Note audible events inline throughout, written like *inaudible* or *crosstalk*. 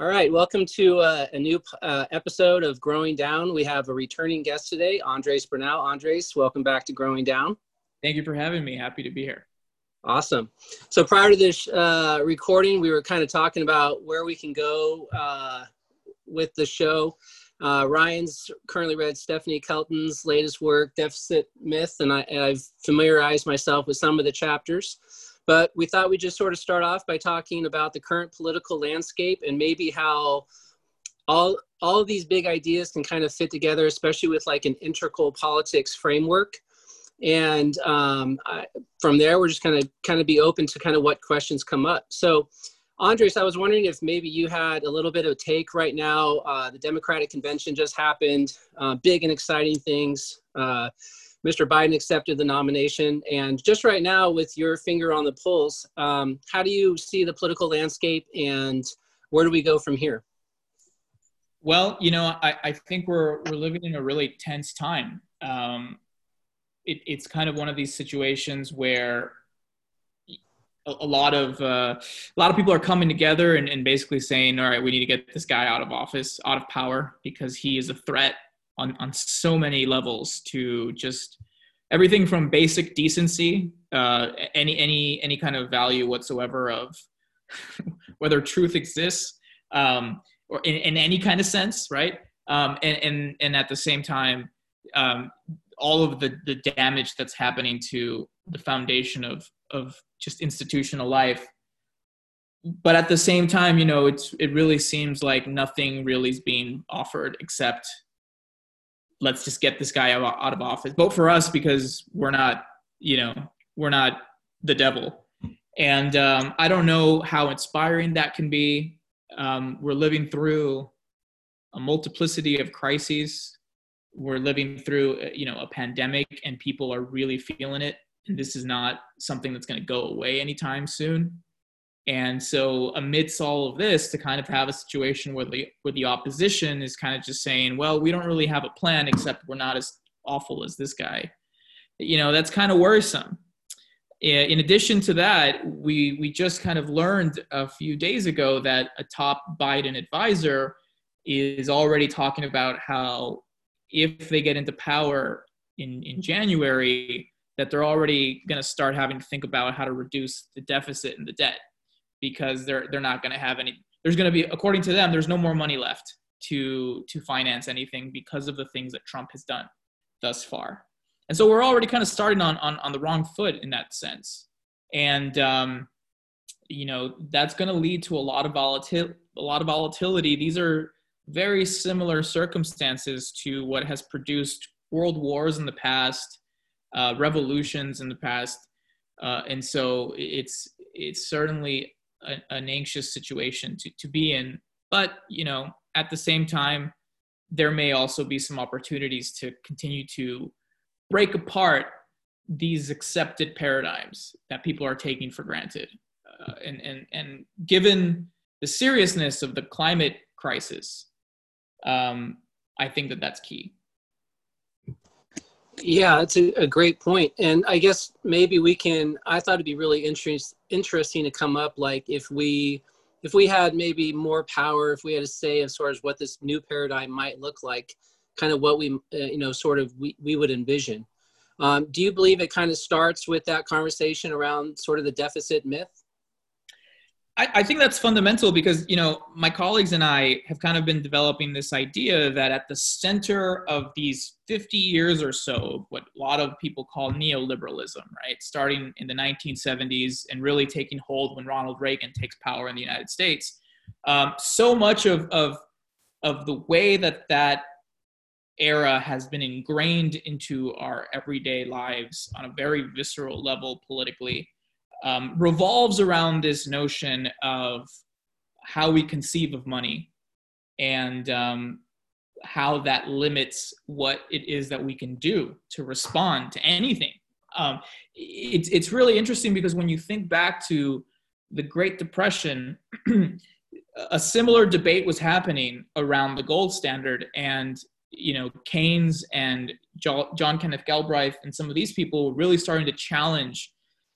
All right, welcome to uh, a new uh, episode of Growing Down. We have a returning guest today, Andres Bernal. Andres, welcome back to Growing Down. Thank you for having me. Happy to be here. Awesome. So prior to this uh, recording, we were kind of talking about where we can go uh, with the show. Uh, Ryan's currently read Stephanie Kelton's latest work, Deficit Myth, and, I, have familiarized myself with some of the chapters. But we thought we'd just sort of start off by talking about the current political landscape and maybe how all all of these big ideas can kind of fit together, especially with like an integral politics framework. And um, I, from there, we're just going to kind of be open to kind of what questions come up. So Andres, I was wondering if maybe you had a little bit of a take right now. Uh, the Democratic convention just happened, uh, big and exciting things. Uh, Mr. Biden accepted the nomination. And just right now, with your finger on the pulse, um, how do you see the political landscape and where do we go from here? Well, you know, I, I think we're, we're living in a really tense time. Um, it, it's kind of one of these situations where a, a lot of uh, a lot of people are coming together and, and basically saying, all right, we need to get this guy out of office, out of power, because he is a threat on on so many levels to just everything from basic decency, uh, any any any kind of value whatsoever of *laughs* whether truth exists, um, or in, in any kind of sense, right? Um, and and and at the same time, um, all of the the damage that's happening to the foundation of of just institutional life but at the same time you know it's it really seems like nothing really is being offered except let's just get this guy out, of office. Vote for us because we're not you know we're not the devil. And um, i don't know how inspiring that can be. Um, we're living through a multiplicity of crises. We're living through you know a pandemic and people are really feeling it. And this is not something that's going to go away anytime soon. And so, amidst all of this, to kind of have a situation where the where the opposition is kind of just saying, "Well, we don't really have a plan, except we're not as awful as this guy," you know, that's kind of worrisome. In addition to that, we we just kind of learned a few days ago that a top Biden advisor is already talking about how if they get into power in in January, that they're already going to start having to think about how to reduce the deficit and the debt because they're they're not going to have any there's going to be according to them there's no more money left to to finance anything because of the things that Trump has done thus far. And so we're already kind of starting on on, on the wrong foot in that sense. And um, you know that's going to lead to a lot of volatility a lot of volatility these are very similar circumstances to what has produced world wars in the past uh, revolutions in the past, uh, and so it's it's certainly a, an anxious situation to, to be in. But you know, at the same time, there may also be some opportunities to continue to break apart these accepted paradigms that people are taking for granted. Uh, and, and, and given the seriousness of the climate crisis, um, I think that that's key. Yeah, that's a, a, great point. And I guess maybe we can, I thought it'd be really interest, interesting to come up like if we, if we had maybe more power, if we had a say as far as what this new paradigm might look like, kind of what we, uh, you know, sort of we, we would envision. Um, do you believe it kind of starts with that conversation around sort of the deficit myth? I, I think that's fundamental because you know my colleagues and I have kind of been developing this idea that at the center of these 50 years or so, what a lot of people call neoliberalism, right, starting in the 1970s and really taking hold when Ronald Reagan takes power in the United States. Um, so much of, of of the way that that era has been ingrained into our everyday lives on a very visceral level politically um, revolves around this notion of how we conceive of money and um, how that limits what it is that we can do to respond to anything. Um, it's, it's really interesting because when you think back to the Great Depression, *clears throat* a similar debate was happening around the gold standard and you know Keynes and John Kenneth Galbraith and some of these people were really starting to challenge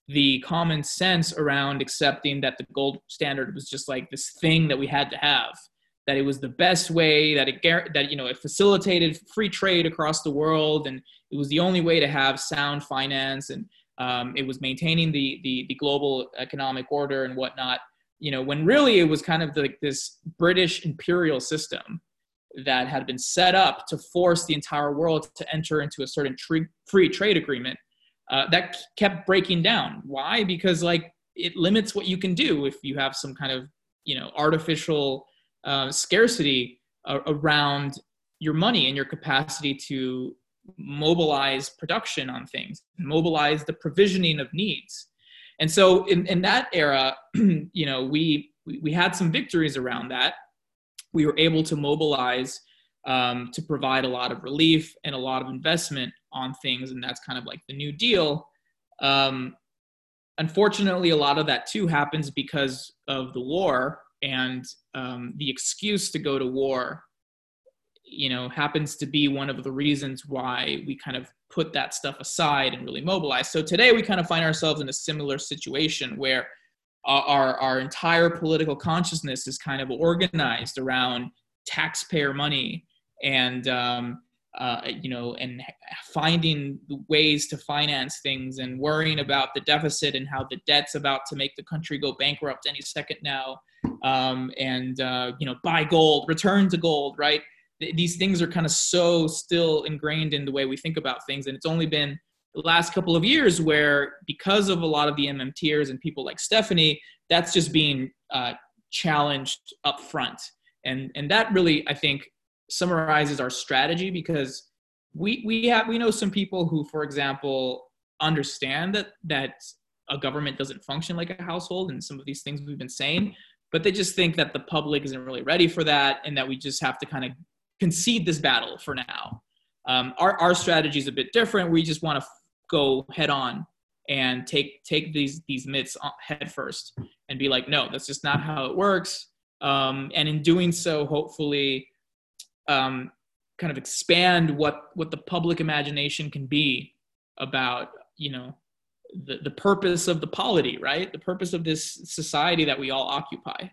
the common sense around accepting that the gold standard was just like this thing that we had to have that it was the best way that it that you know it facilitated free trade across the world and it was the only way to have sound finance and um, it was maintaining the, the the global economic order and whatnot you know when really it was kind of like this british imperial system that had been set up to force the entire world to enter into a certain free trade agreement uh, that kept breaking down why because like it limits what you can do if you have some kind of you know artificial uh, scarcity uh, around your money and your capacity to mobilize production on things, mobilize the provisioning of needs. And so in, in that era, *clears throat* you know, we, we had some victories around that. We were able to mobilize um, to provide a lot of relief and a lot of investment on things. And that's kind of like the New Deal. Um, unfortunately, a lot of that too happens because of the war and um, the excuse to go to war you know happens to be one of the reasons why we kind of put that stuff aside and really mobilize so today we kind of find ourselves in a similar situation where our our entire political consciousness is kind of organized around taxpayer money and um, uh, you know, and finding ways to finance things and worrying about the deficit and how the debt's about to make the country go bankrupt any second now, um, and uh, you know, buy gold, return to gold, right? These things are kind of so still ingrained in the way we think about things, and it's only been the last couple of years where, because of a lot of the MMTers and people like Stephanie, that's just being uh, challenged up front, and and that really, I think, summarizes our strategy because we we have we know some people who, for example, understand that that a government doesn't function like a household and some of these things we've been saying, but they just think that the public isn't really ready for that and that we just have to kind of concede this battle for now. Um, our our strategy is a bit different. We just want to go head on and take take these these myths head first and be like, no, that's just not how it works. Um, and in doing so, hopefully, um, kind of expand what what the public imagination can be about you know the, the purpose of the polity right? The purpose of this society that we all occupy.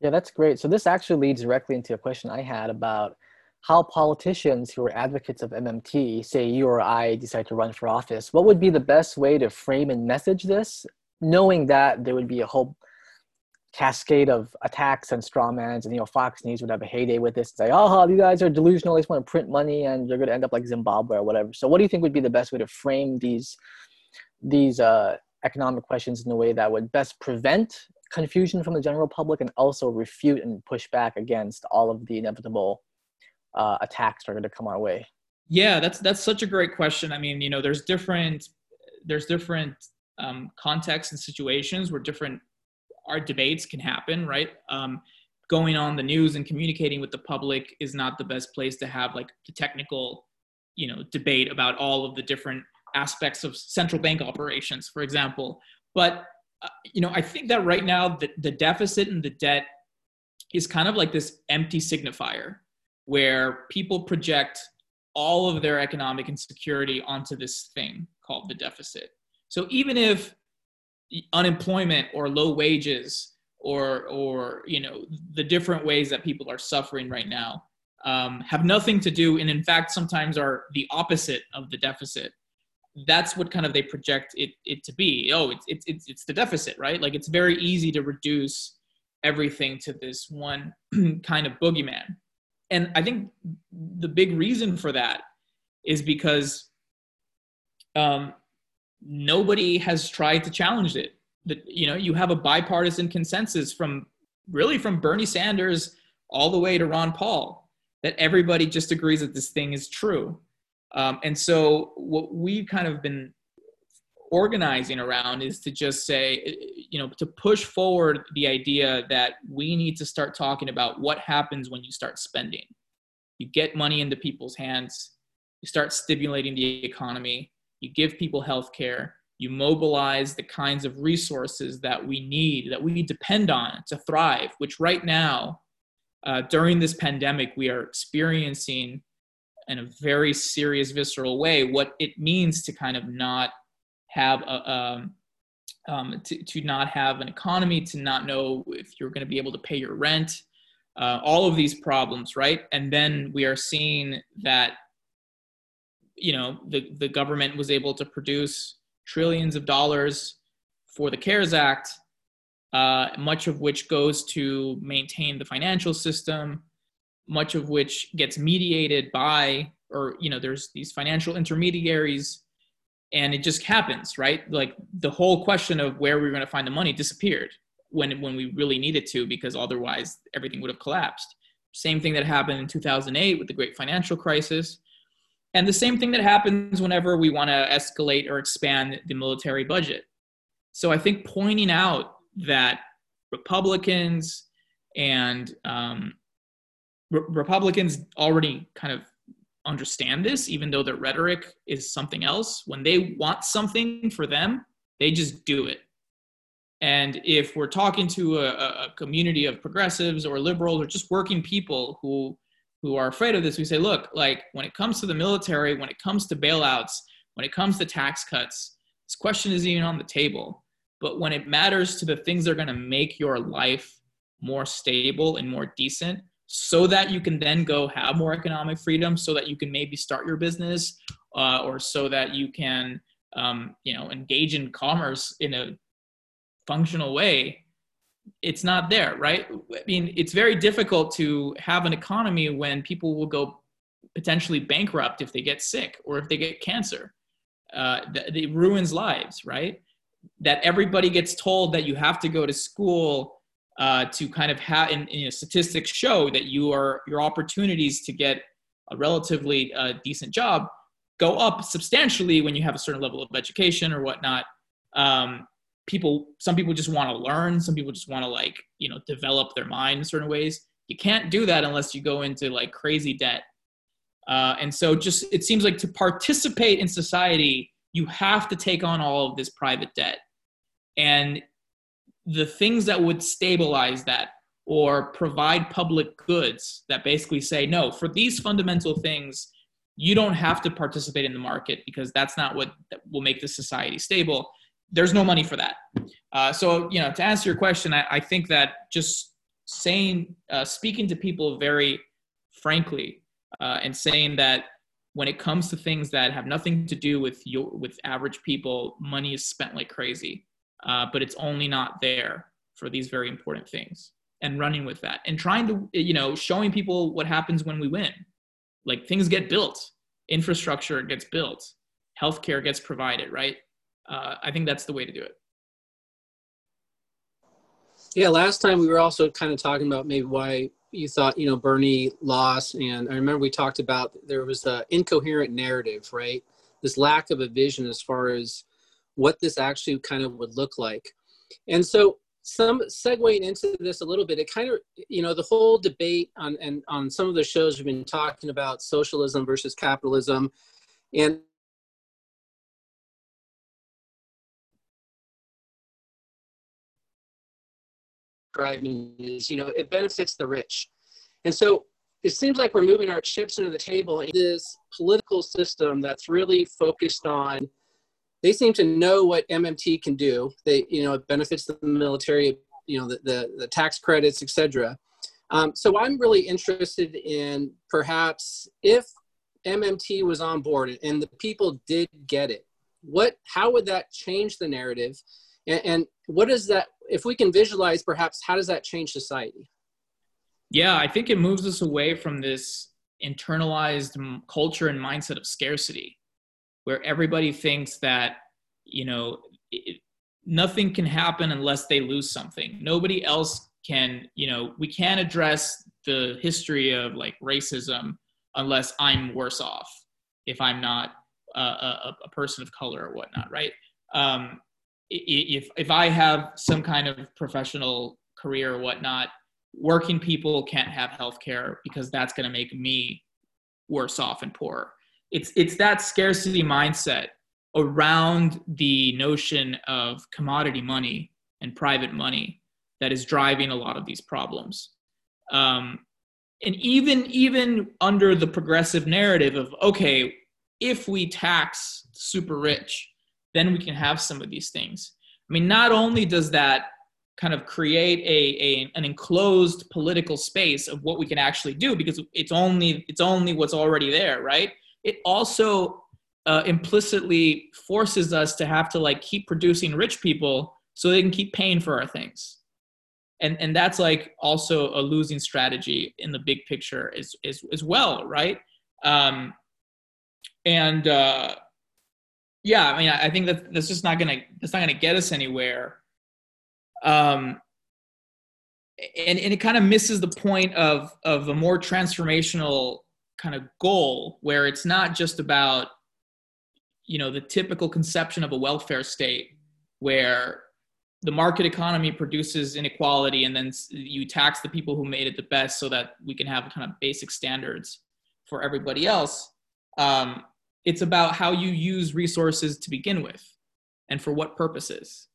Yeah that's great. So this actually leads directly into a question i had about how politicians who are advocates of mmt say you or i decide to run for office what would be the best way to frame and message this knowing that there would be a whole cascade of attacks and strawmans, and you know Fox News would have a heyday with this. and Say, oh, you guys are delusional. They just want to print money, and you're going to end up like Zimbabwe or whatever. So, what do you think would be the best way to frame these these uh, economic questions in a way that would best prevent confusion from the general public and also refute and push back against all of the inevitable uh, attacks that are going to come our way? Yeah, that's that's such a great question. I mean, you know, there's different there's different um, contexts and situations where different our debates can happen, right? Um, going on the news and communicating with the public is not the best place to have like the technical, you know, debate about all of the different aspects of central bank operations, for example. But uh, you know, I think that right now the, the deficit and the debt is kind of like this empty signifier where people project all of their economic insecurity onto this thing called the deficit. So even if unemployment or low wages or or you know the different ways that people are suffering right now um, have nothing to do. And in fact sometimes are the opposite of the deficit. That's what kind of they project it, it to be. Oh it's, it's it's it's the deficit right? Like it's very easy to reduce everything to this one *clears throat* kind of boogeyman. And i think the big reason for that is because um, nobody has tried to challenge it. That you know, you have a bipartisan consensus from really from Bernie Sanders all the way to Ron Paul that everybody just agrees that this thing is true. Um, and so what we've kind of been organizing around is to just say, you know, to push forward the idea that we need to start talking about what happens when you start spending. You get money into people's hands, you start stimulating the economy, you give people health care, you mobilize the kinds of resources that we need, that we depend on to thrive, which right now, uh, during this pandemic, we are experiencing in a very serious, visceral way what it means to kind of not have a, um, um, to, to not have an economy, to not know if you're going to be able to pay your rent, uh, all of these problems, right? And then we are seeing that, you know, the, the government was able to produce trillions of dollars for the CARES Act, uh, much of which goes to maintain the financial system, much of which gets mediated by, or, you know, there's these financial intermediaries and it just happens right? Like the whole question of where we are going to find the money disappeared when when we really needed to because otherwise everything would have collapsed. Same thing that happened in 2008 with the great financial crisis and the same thing that happens whenever we want to escalate or expand the military budget so i think pointing out that republicans and um, re- republicans already kind of understand this, even though their rhetoric is something else. When they want something for them, they just do it. And if we're talking to a, a, community of progressives or liberals or just working people who who are afraid of this, we say, look, like when it comes to the military, when it comes to bailouts, when it comes to tax cuts, this question isn't even on the table. But when it matters to the things that are going to make your life more stable and more decent, so that you can then go have more economic freedom so that you can maybe start your business uh, or so that you can um, you know engage in commerce in a functional way it's not there right? I mean it's very difficult to have an economy when people will go potentially bankrupt if they get sick or if they get cancer. Uh, that, it ruins lives right? That everybody gets told that you have to go to school uh, to kind of have in, in statistics show that you are your opportunities to get a relatively uh, decent job go up substantially when you have a certain level of education or whatnot. Um, people some people just want to learn some people just want to like you know develop their mind in certain ways. You can't do that unless you go into like crazy debt. Uh, and so just it seems like to participate in society you have to take on all of this private debt. And the things that would stabilize that or provide public goods that basically say no for these fundamental things you don't have to participate in the market because that's not what will make the society stable there's no money for that. Uh, so you know to answer your question i, I think that just saying uh, speaking to people very frankly uh, and saying that when it comes to things that have nothing to do with your with average people money is spent like crazy uh, but it's only not there for these very important things and running with that and trying to you know showing people what happens when we win. Like things get built. Infrastructure gets built. Healthcare gets provided right uh, i think that's the way to do it yeah last time we were also kind of talking about maybe why you thought you know bernie lost and i remember we talked about there was an incoherent narrative right this lack of a vision as far as what this actually kind of would look like. And so some segueing into this a little bit, it kind of, you know, the whole debate on and on some of the shows we've been talking about socialism versus capitalism. And driving is, you know, it benefits the rich. And so it seems like we're moving our chips into the table in this political system that's really focused on they seem to know what MMT can do. They, you know, it benefits the military, you know, the, the, the tax credits, etc. Um, so I'm really interested in perhaps if MMT was on board and the people did get it, what, how would that change the narrative? And, and what is that, if we can visualize perhaps, how does that change society? Yeah, I think it moves us away from this internalized culture and mindset of scarcity where everybody thinks that you know it, nothing can happen unless they lose something nobody else can you know we can't address the history of like racism unless i'm worse off if i'm not a, a, a person of color or whatnot right um, if if i have some kind of professional career or whatnot working people can't have health care because that's going to make me worse off and poorer it's it's that scarcity mindset around the notion of commodity money and private money that is driving a lot of these problems. Um, and even even under the progressive narrative of okay, if we tax super rich, then we can have some of these things. I mean, not only does that kind of create a, a an enclosed political space of what we can actually do because it's only it's only what's already there, right? It also uh, implicitly forces us to have to like keep producing rich people so they can keep paying for our things and and that's like also a losing strategy in the big picture as as, as well right um and uh yeah i mean i, think that that's just not gonna that's not gonna get us anywhere. Um and, and it kind of misses the point of of a more transformational kind of goal where it's not just about you know the typical conception of a welfare state where the market economy produces inequality and then you tax the people who made it the best so that we can have kind of basic standards for everybody else. Um, it's about how you use resources to begin with and for what purposes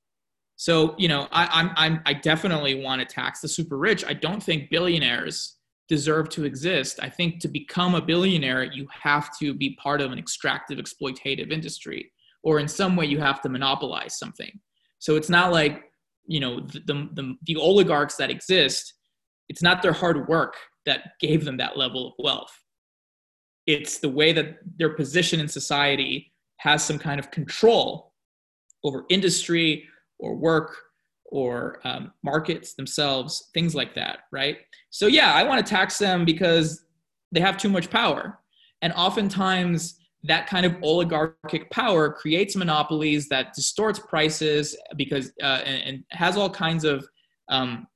so you know I, I'm, I'm i definitely want to tax the super rich i don't think billionaires deserve to exist i think to become a billionaire you have to be part of an extractive exploitative industry or in some way you have to monopolize something so it's not like you know the, the, the oligarchs that exist. It's not their hard work that gave them that level of wealth. It's the way that their position in society has some kind of control over industry or work or um, markets themselves, things like that, right? So, yeah, I want to tax them because they have too much power. And oftentimes, that kind of oligarchic power creates monopolies that distorts prices because uh, and, and, has all kinds of um,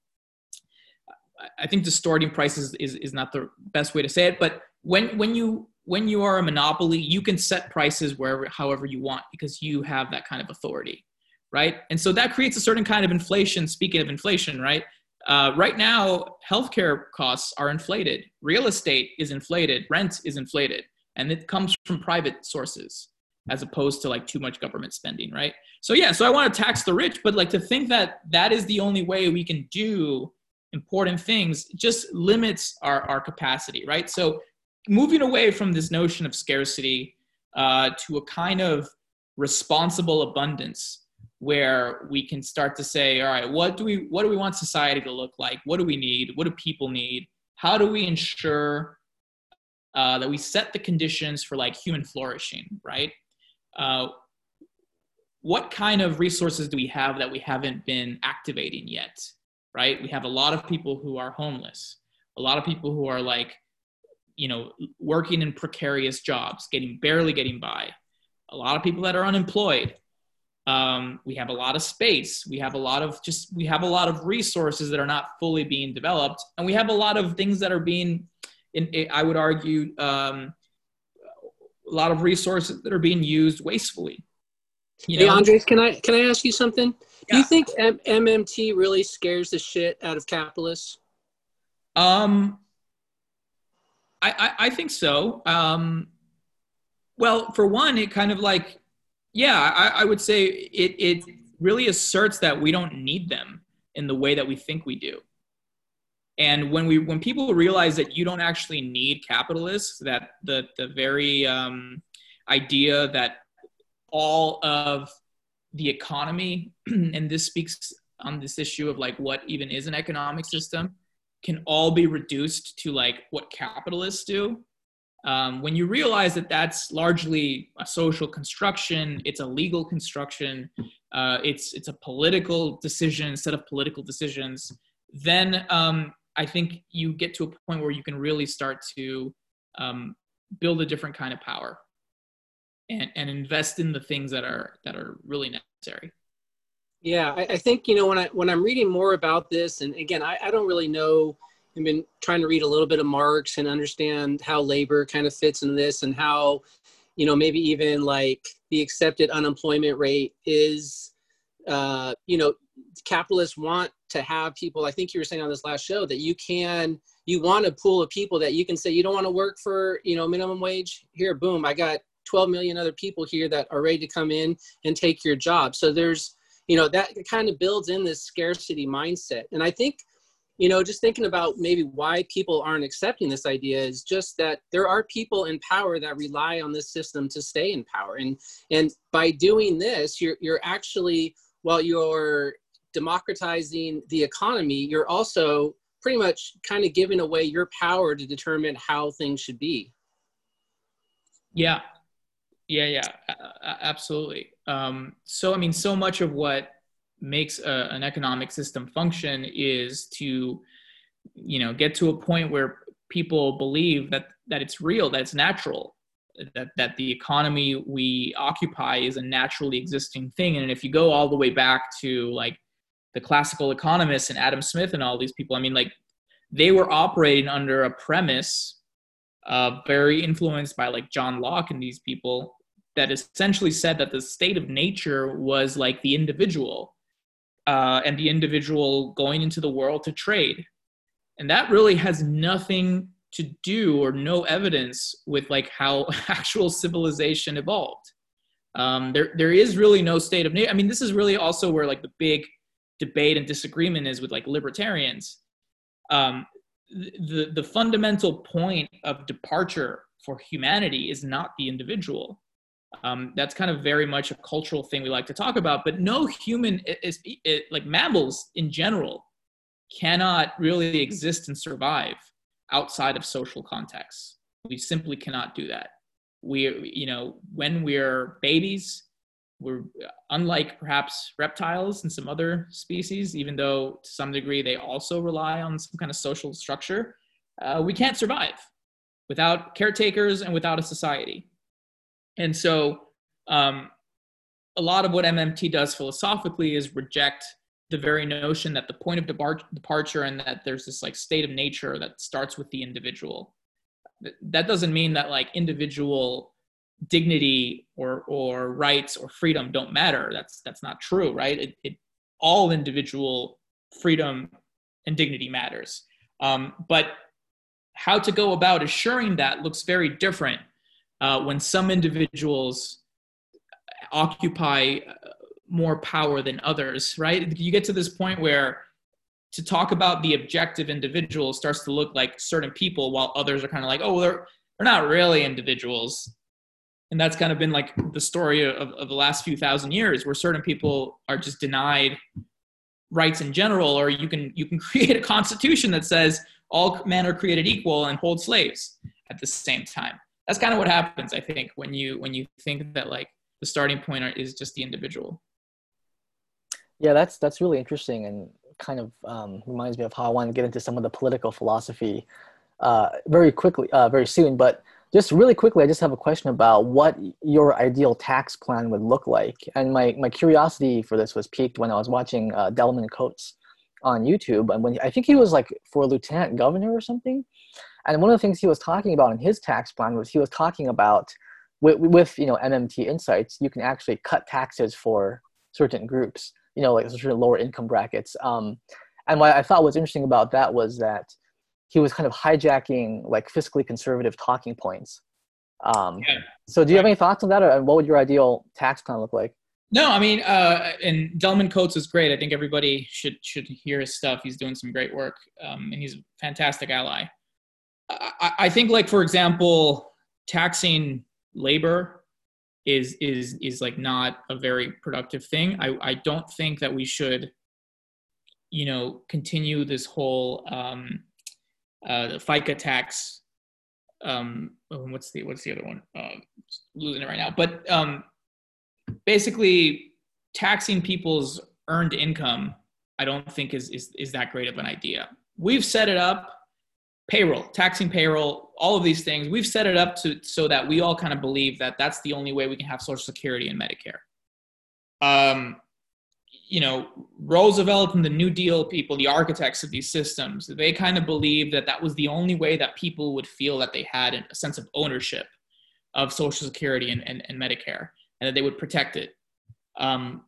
i think distorting prices is, is not the best way to say it but when when you when you are a monopoly you can set prices wherever however you want because you have that kind of authority right? And so that creates a certain kind of inflation. Speaking of inflation right uh, right now healthcare costs are inflated. Real estate is inflated. Rent is inflated. And it comes from private sources as opposed to like too much government spending right? So yeah so i want to tax the rich but like to think that that is the only way we can do important things just limits our, our capacity right? So moving away from this notion of scarcity uh, to a kind of responsible abundance where we can start to say all right what do we what do we want society to look like what do we need what do people need how do we ensure uh, that we set the conditions for like human flourishing, right? Uh, what kind of resources do we have that we haven't been activating yet, right? We have a lot of people who are homeless, a lot of people who are like, you know, working in precarious jobs, getting barely getting by, a lot of people that are unemployed. Um, we have a lot of space. We have a lot of just, we have a lot of resources that are not fully being developed. And we have a lot of things that are being in, I would argue, um, a lot of resources that are being used wastefully. You hey, Andres, can I can I ask you something? Yeah. Do you think M- MMT really scares the shit out of capitalists? Um, I, I, I think so. Um, well, for one, it kind of like, yeah, I, I would say it it really asserts that we don't need them in the way that we think we do and when we when people realize that you don't actually need capitalists that the the very um, idea that all of the economy *clears throat* and this speaks on this issue of like what even is an economic system can all be reduced to like what capitalists do um, when you realize that that's largely a social construction it's a legal construction uh, it's it's a political decision set of political decisions then um, I think you get to a point where you can really start to um, build a different kind of power and, and invest in the things that are that are really necessary. Yeah, I, I think you know when I when I'm reading more about this, and again, I, I don't really know. I've been trying to read a little bit of Marx and understand how labor kind of fits in this, and how you know maybe even like the accepted unemployment rate is uh, you know capitalists want to have people i think you were saying on this last show that you can you want a pool of people that you can say you don't want to work for you know minimum wage here boom i got 12 million other people here that are ready to come in and take your job so there's you know that kind of builds in this scarcity mindset. And i think you know just thinking about maybe why people aren't accepting this idea is just that there are people in power that rely on this system to stay in power. And and by doing this you're you're actually while you're democratizing the economy, you're also pretty much kind of giving away your power to determine how things should be. Yeah, yeah, yeah, absolutely. Um, so, I mean, so much of what makes a, an economic system function is to, you know, get to a point where people believe that that it's real, that it's natural, that that the economy we occupy is a naturally existing thing. And if you go all the way back to like the classical economists and Adam Smith and all these people, I mean, like they were operating under a premise uh, very influenced by like John Locke and these people that essentially said that the state of nature was like the individual uh, and the individual going into the world to trade. And that really has nothing to do or no evidence with like how *laughs* actual civilization evolved. Um, there, there is really no state of nature. I mean, this is really also where like the big debate and disagreement is with like libertarians. Um, the, the fundamental point of departure for humanity is not the individual. Um, that's kind of very much a cultural thing we like to talk about, but no human is, is like mammals in general cannot really exist and survive outside of social contexts. We simply cannot do that. We, you know, when we're babies, we're unlike perhaps reptiles and some other species, even though to some degree they also rely on some kind of social structure. Uh, we can't survive without caretakers and without a society. And so, um, a lot of what MMT does philosophically is reject the very notion that the point of depart- departure and that there's this like state of nature that starts with the individual. That doesn't mean that like individual dignity or or rights or freedom don't matter. That's that's not true, right? It, it all individual freedom and dignity matters. Um, but how to go about assuring that looks very different uh, when some individuals occupy uh, more power than others, right? You get to this point where to talk about the objective individual starts to look like certain people, while others are kind of like, oh, they're they're not really individuals. And that's kind of been like the story of, of the last few thousand years, where certain people are just denied rights in general, or you can you can *laughs* create a constitution that says all men are created equal and hold slaves at the same time that's kind of what happens i think when you when you think that like the starting point is just the individual. Yeah that's that's really interesting and kind of um, reminds me of how i want to get into some of the political philosophy uh, very quickly uh, very soon but just really quickly i just have a question about what your ideal tax plan would look like. And my, my curiosity for this was piqued when i was watching uh, delman coates on youtube and when i think he was like for lieutenant governor or something and one of the things he was talking about in his tax plan was he was talking about with, with you know MMT insights, you can actually cut taxes for certain groups, you know, like certain lower income brackets. Um, and what I thought was interesting about that was that he was kind of hijacking like fiscally conservative talking points. Um, yeah. So, do you have any thoughts on that, or what would your ideal tax plan look like? No, I mean, uh, and Delman Coates is great. I think everybody should should hear his stuff. He's doing some great work, um, and he's a fantastic ally. I, I think, like for example, taxing labor is is is like not a very productive thing. I I don't think that we should, you know, continue this whole um, uh, FICA tax. Um, oh, what's the what's the other one? Uh, losing it right now. But um, basically, taxing people's earned income, I don't think is is is that great of an idea. We've set it up payroll, taxing payroll, all of these things. We've set it up to so that we all kind of believe that that's the only way we can have Social Security and Medicare. Um, you know, Roosevelt and the New Deal people, the architects of these systems, they kind of believed that that was the only way that people would feel that they had a sense of ownership of Social Security and, and, and Medicare and that they would protect it. Um,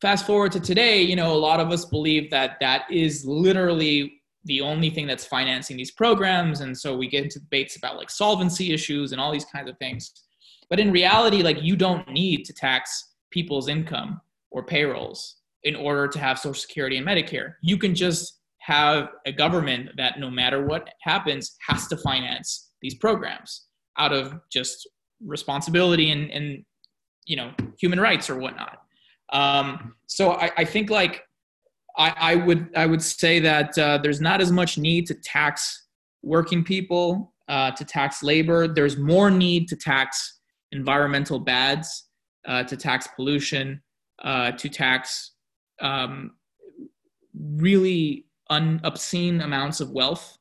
fast forward to today, you know, a lot of us believe that that is literally the only thing that's financing these programs and so we get into debates about like solvency issues and all these kinds of things. But in reality like you don't need to tax people's income or payrolls in order to have social security and medicare. You can just have a government that no matter what happens has to finance these programs out of just responsibility and, and you know human rights or whatnot. Um, so I, I think like I, I would I would say that uh, there's not as much need to tax working people, uh, to tax labor. There's more need to tax environmental bads, uh, to tax pollution, uh, to tax um, really un- obscene amounts of wealth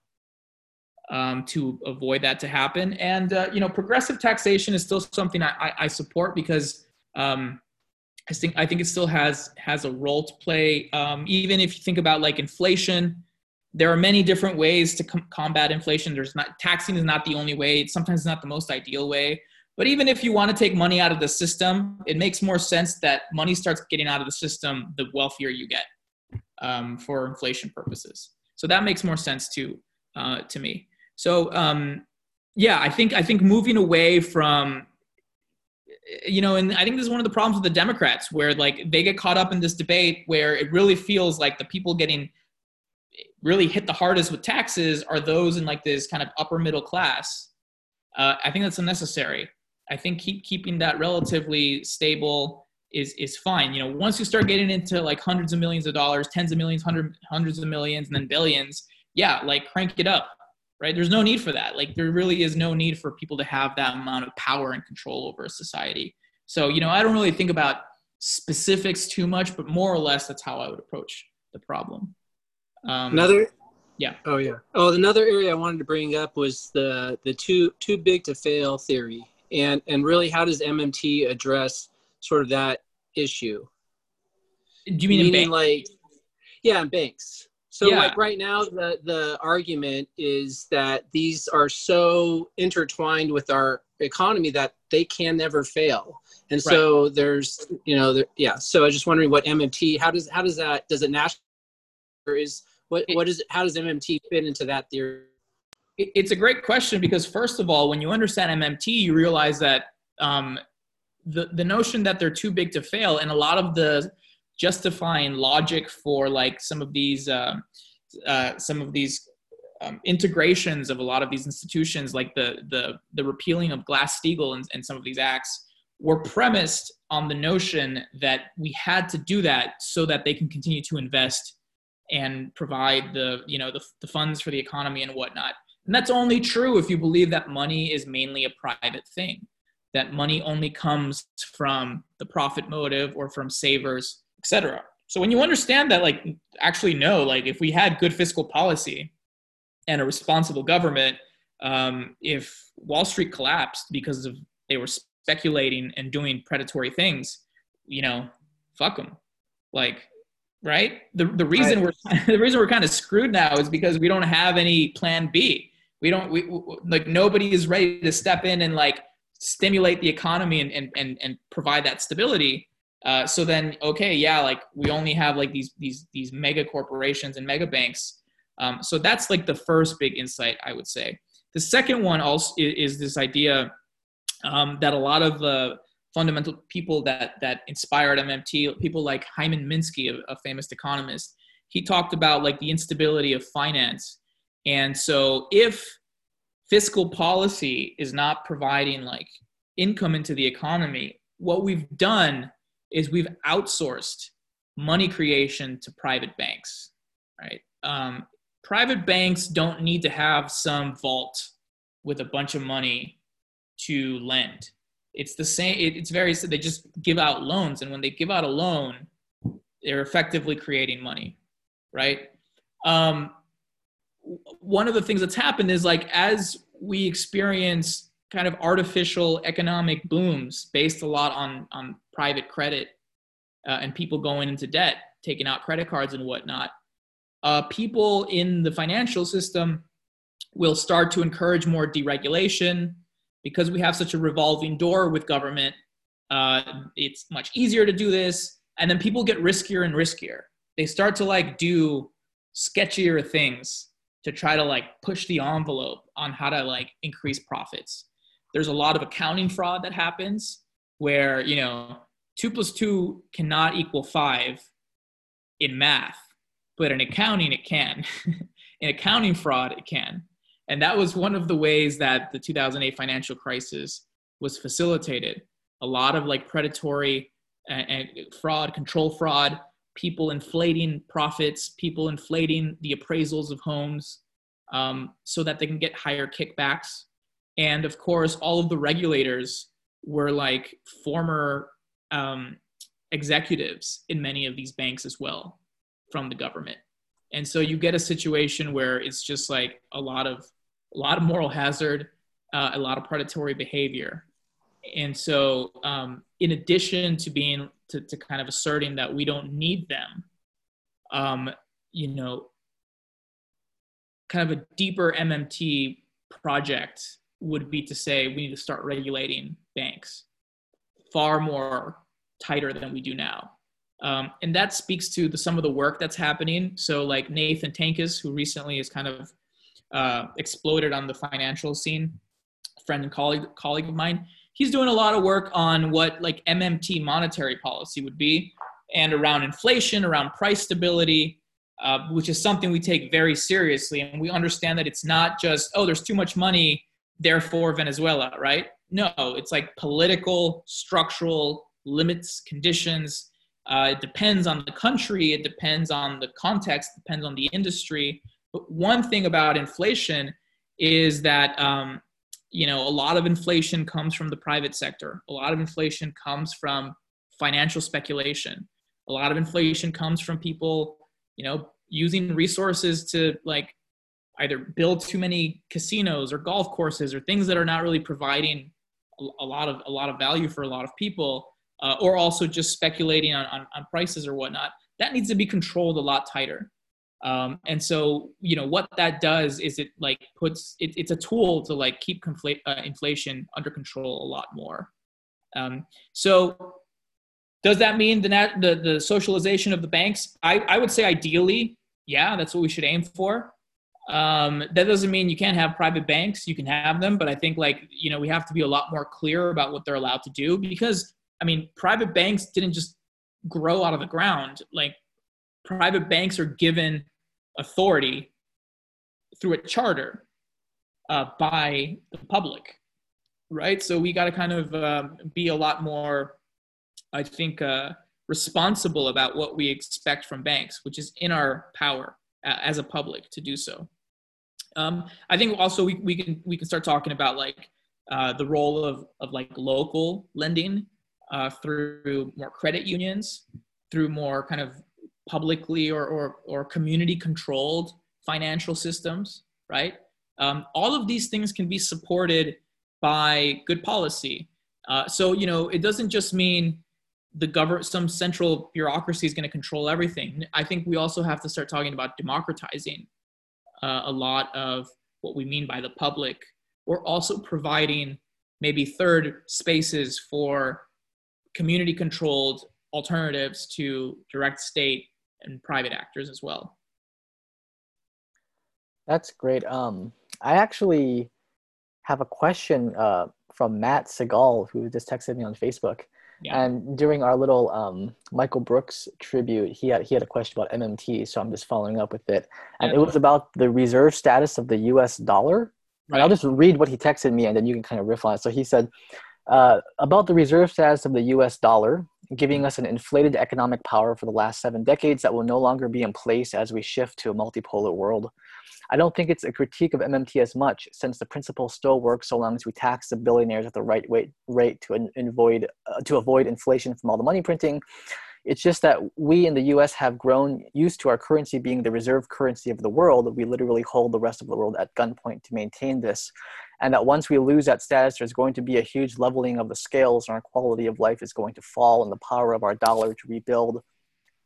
um, to avoid that to happen. And uh, you know, progressive taxation is still something I, I, I support because um, I think I think it still has has a role to play. Um, even if you think about like inflation, there are many different ways to com- combat inflation. There's not taxing is not the only way. It's sometimes not the most ideal way. But even if you want to take money out of the system, it makes more sense that money starts getting out of the system the wealthier you get um, for inflation purposes. So that makes more sense to uh, to me. So um, yeah, I think I think moving away from you know, and I think this is one of the problems with the Democrats, where like they get caught up in this debate where it really feels like the people getting really hit the hardest with taxes are those in like this kind of upper middle class. Uh, I think that's unnecessary. I think keep keeping that relatively stable is is fine. You know, once you start getting into like hundreds of millions of dollars, tens of millions, hundred hundreds of millions, and then billions, yeah, like crank it up right? There's no need for that. Like there really is no need for people to have that amount of power and control over a society. So, you know, I don't really think about specifics too much, but more or less that's how I would approach the problem. Um, another yeah. Oh yeah. Oh, another area I wanted to bring up was the the too too big to fail theory. And and really how does MMT address sort of that issue? Do you mean Meaning like yeah, in banks. So yeah. like right now the the argument is that these are so intertwined with our economy that they can never fail. And so right. there's you know there, yeah, so I was just wondering what MMT how does how does that does it national or is what what is it, how does MMT fit into that theory? It's a great question because first of all, when you understand MMT, you realize that um, the the notion that they're too big to fail and a lot of the justifying logic for like some of these uh, uh, some of these um, integrations of a lot of these institutions, like the the the repealing of Glass Steagall and, and some of these acts, were premised on the notion that we had to do that so that they can continue to invest and provide the you know the, the funds for the economy and whatnot. And that's only true if you believe that money is mainly a private thing, that money only comes from the profit motive or from savers etc. So when you understand that, like, actually, no, like, if we had good fiscal policy and a responsible government, um, if Wall Street collapsed because of they were speculating and doing predatory things, you know, fuck them. Like, right? The the reason right. we're *laughs* the reason we're kind of screwed now is because we don't have any plan B. We don't we, like nobody is ready to step in and like stimulate the economy and and and, and provide that stability. Uh, so then, okay, yeah, like we only have like these these these mega corporations and mega banks. Um, so that's like the first big insight I would say. The second one also is, is this idea um, that a lot of the fundamental people that that inspired MMT, people like Hyman Minsky, a, a famous economist, he talked about like the instability of finance. And so if fiscal policy is not providing like income into the economy, what we've done is we've outsourced money creation to private banks, right? Um, private banks don't need to have some vault with a bunch of money to lend. It's the same. It's very. They just give out loans, and when they give out a loan, they're effectively creating money, right? Um, one of the things that's happened is like as we experience kind of artificial economic booms based a lot on on private credit uh, and people going into debt, taking out credit cards and whatnot. Uh, people in the financial system will start to encourage more deregulation because we have such a revolving door with government. Uh, it's much easier to do this, and then people get riskier and riskier. They start to like do sketchier things to try to like push the envelope on how to like increase profits there's a lot of accounting fraud that happens where, you know, two plus two cannot equal five in math, but in accounting, it can. *laughs* in accounting fraud, it can. And that was one of the ways that the 2008 financial crisis was facilitated. A lot of like predatory and, and fraud, control fraud, people inflating profits, people inflating the appraisals of homes um, so that they can get higher kickbacks. And of course, all of the regulators were like former um, executives in many of these banks as well from the government. And so you get a situation where it's just like a lot of a lot of moral hazard, uh, a lot of predatory behavior. And so, um, in addition to being to, to kind of asserting that we don't need them, um, you know, kind of a deeper MMT project would be to say we need to start regulating banks far more tighter than we do now. Um, and that speaks to the, some of the work that's happening. So, like Nathan Tankus, who recently has kind of uh, exploded on the financial scene, friend and colleague colleague of mine, he's doing a lot of work on what like MMT monetary policy would be, and around inflation, around price stability, uh, which is something we take very seriously, and we understand that it's not just oh, there's too much money, therefore Venezuela, right? No, it's like political, structural limits, conditions uh, it depends on the country, it depends on the context, depends on the industry. But one thing about inflation is that um, you know a lot of inflation comes from the private sector. A lot of inflation comes from financial speculation. A lot of inflation comes from people, you know, using resources to like either build too many casinos or golf courses or things that are not really providing a lot of a lot of value for a lot of people uh, or also just speculating on, on, on, prices or whatnot, that needs to be controlled a lot tighter. Um, and so, you know, what that does is it like puts, it, it's a tool to like keep confl- uh, inflation under control a lot more. Um, so does that mean the, nat- the, the socialization of the banks? I, I would say ideally, yeah, that's what we should aim for. Um, that doesn't mean you can't have private banks. You can have them, but I think like, you know, we have to be a lot more clear about what they're allowed to do because I mean, private banks didn't just grow out of the ground. Like private banks are given authority through a charter uh, by the public, right? So we got to kind of uh, be a lot more, I think, uh, responsible about what we expect from banks, which is in our power uh, as a public to do so. Um, I think also we, we can we can start talking about like uh, the role of of like local lending uh, through more credit unions, through more kind of publicly or, or, or community controlled financial systems, right? Um, all of these things can be supported by good policy. Uh, so, you know, it doesn't just mean the government, some central bureaucracy is going to control everything. I think we also have to start talking about democratizing uh, a lot of what we mean by the public. We're also providing maybe third spaces for community controlled alternatives to direct state and private actors as well. That's great. Um, I actually have a question uh, from Matt Segal, who just texted me on Facebook. Yeah. And during our little um, Michael Brooks tribute, he had he had a question about MMT, so I'm just following up with it. And yeah. it was about the reserve status of the U.S. dollar. Right. And I'll just read what he texted me, and then you can kind of riff on it. So he said, uh, about the reserve status of the US dollar, giving us an inflated economic power for the last seven decades that will no longer be in place as we shift to a multipolar world. I don't think it's a critique of MMT as much, since the principle still works so long as we tax the billionaires at the right rate to, avoid, uh, to avoid inflation from all the money printing. It's just that we in the US have grown used to our currency being the reserve currency of the world. We literally hold the rest of the world at gunpoint to maintain this and that once we lose that status, there's going to be a huge leveling of the scales, and our quality of life is going to fall, and the power of our dollar to rebuild,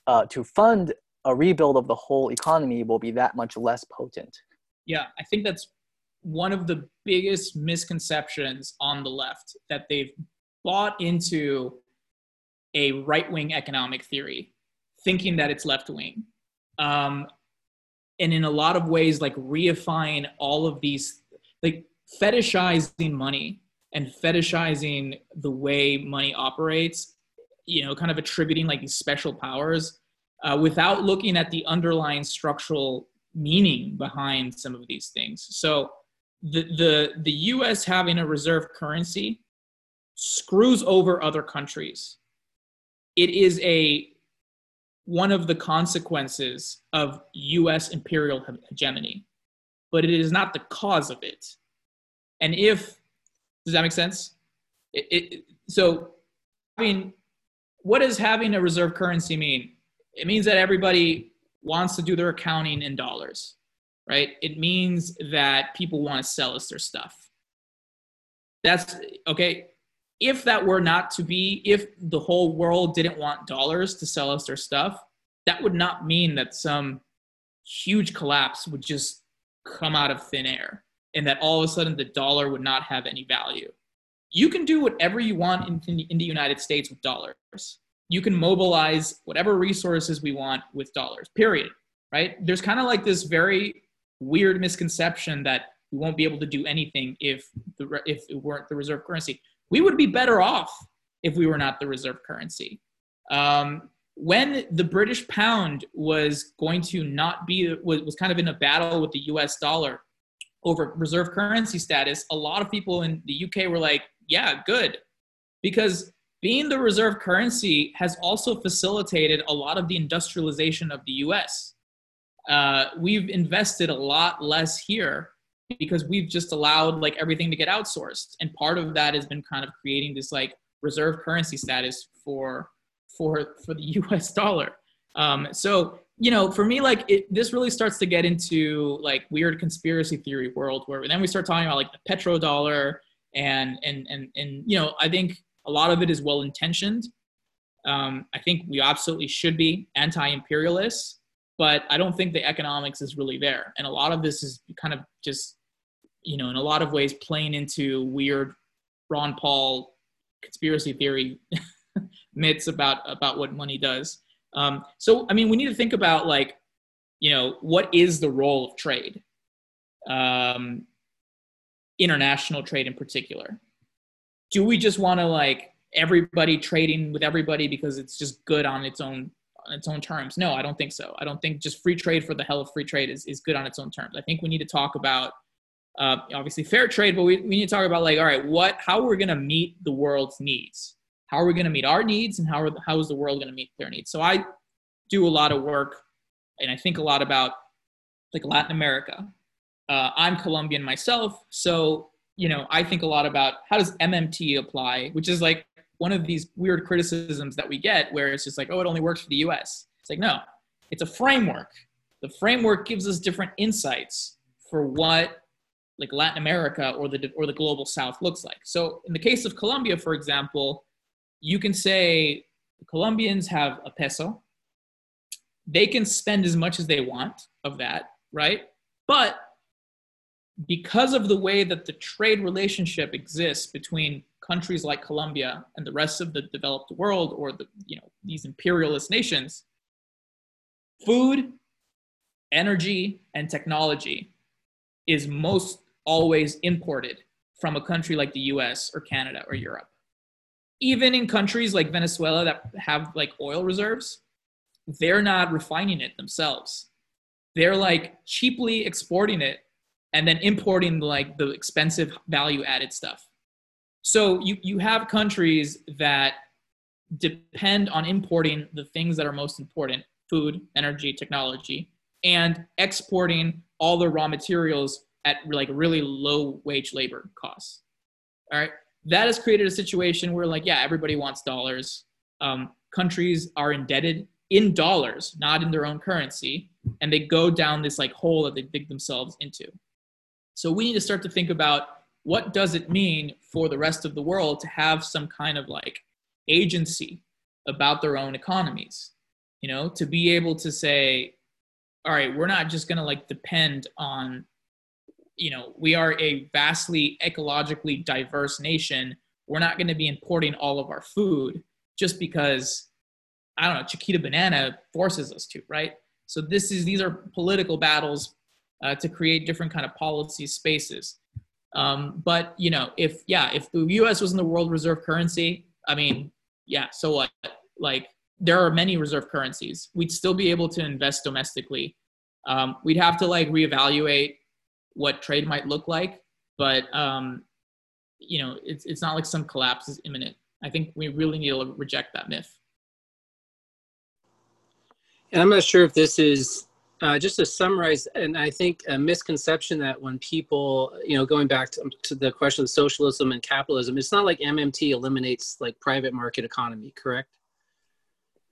uh, to fund a rebuild of the whole economy will be that much less potent. Yeah, I think that's one of the biggest misconceptions on the left that they've bought into a right wing economic theory, thinking that it's left wing. Um, and in a lot of ways, like reifying all of these, like fetishizing money and fetishizing the way money operates, you know, kind of attributing like these special powers uh, without looking at the underlying structural meaning behind some of these things. So the, the, the US having a reserve currency screws over other countries it is a one of the consequences of US imperial hegemony, but it is not the cause of it. And if, does that make sense? It, it, so, I mean, what does having a reserve currency mean? It means that everybody wants to do their accounting in dollars, right? It means that people want to sell us their stuff. That's okay if that were not to be, if the whole world didn't want dollars to sell us their stuff, that would not mean that some huge collapse would just come out of thin air and that all of a sudden the dollar would not have any value. You can do whatever you want in, in the United States with dollars. You can mobilize whatever resources we want with dollars, period. Right? There's kind of like this very weird misconception that we won't be able to do anything if the if it weren't the reserve currency we would be better off if we were not the reserve currency. Um, when the British pound was going to not be, was, was kind of in a battle with the US dollar over reserve currency status, a lot of people in the UK were like, yeah, good. Because being the reserve currency has also facilitated a lot of the industrialization of the US. Uh, we've invested a lot less here because we've just allowed like everything to get outsourced. And part of that has been kind of creating this like reserve currency status for for for the *laughs* us dollar. Um, so you know for me like it, this really starts to get into like weird conspiracy theory world where then we start talking about like the petrodollar and and and and you know i think a lot of it is well intentioned. Um, i think we absolutely should be anti-imperialists but I don't think the economics is really there. And a lot of this is kind of just you know, in a lot of ways playing into weird Ron Paul conspiracy theory *laughs* myths about about what money does. Um, so, I mean, we need to think about like, you know, what is the role of trade, um, international trade in particular. Do we just want to like everybody trading with everybody because it's just good on its own on its own terms? No, I don't think so. I don't think just free trade for the hell of free trade is, is good on its own terms. I think we need to talk about uh, obviously fair trade, but we, we need to talk about like, all right, what, how we're we going to meet the world's needs? How are we going to meet our needs and how, are, how is the world going to meet their needs? So I do a lot of work and I think a lot about like Latin America. Uh, I'm Colombian myself. So, you know, I think a lot about how does MMT apply, which is like one of these weird criticisms that we get where it's just like, oh, it only works for the US. It's like, no, it's a framework. The framework gives us different insights for what like Latin America or the or the global South looks like. So in the case of Colombia, for example, you can say Colombians have a peso. They can spend as much as they want of that, right? But because of the way that the trade relationship exists between countries like Colombia and the rest of the developed world or the you know these imperialist nations, food, energy, and technology is most always imported from a country like the US or Canada or Europe. Even in countries like Venezuela that have like oil reserves, they're not refining it themselves. They're like cheaply exporting it and then importing like the expensive value added stuff. So you, you have countries that depend on importing the things that are most important food, energy, technology, and exporting all the raw materials at like really low wage labor costs. All right. That has created a situation where, like, yeah, everybody wants dollars. Um, countries are indebted in dollars, not in their own currency, and they go down this like hole that they dig themselves into. So we need to start to think about what does it mean for the rest of the world to have some kind of like agency about their own economies you know to be able to say all right we're not just going to like depend on you know, we are a vastly ecologically diverse nation. We're not going to be importing all of our food just because I don't know, Chiquita Banana forces us to, right? So this is these are political battles uh, to create different kind of policy spaces. Um, but you know, if yeah, if the U.S. was in the world reserve currency, I mean, yeah, so what? Like there are many reserve currencies. We'd still be able to invest domestically. Um, we'd have to like reevaluate what trade might look like, but um, you know, it's it's not like some collapse is imminent. I think we really need to reject that myth. And I'm not sure if this is uh, just to summarize, and I think a misconception that when people, you know, going back to, to, the question of socialism and capitalism, it's not like MMT eliminates like private market economy, correct?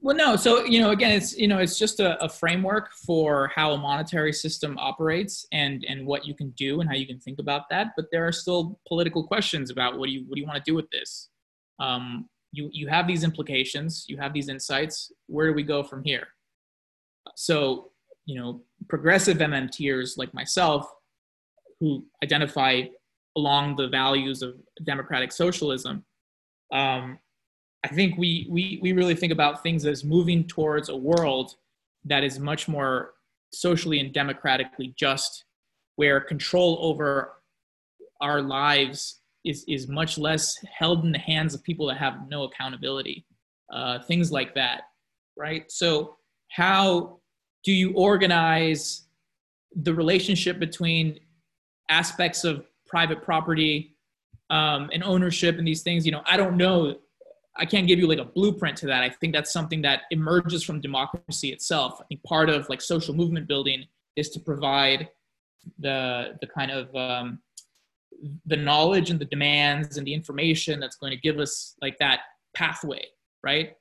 Well, no. So, you know, again, it's, you know, it's just a, a framework for how a monetary system operates and, and what you can do and how you can think about that. But there are still political questions about what do you, what do you want to do with this? Um, you, you have these implications, you have these insights. Where do we go from here? So, you know, progressive MMTers like myself who identify along the values of democratic socialism, um, I think we, we, we really think about things as moving towards a world that is much more socially and democratically just, where control over our lives is, is much less held in the hands of people that have no accountability, uh, things like that, right? So, how do you organize the relationship between aspects of private property um, and ownership and these things? You know, I don't know. I can't give you like a blueprint to that. I think that's something that emerges from democracy itself. I think part of like social movement building is to provide the the kind of um, the knowledge and the demands and the information that's going to give us like that pathway, right?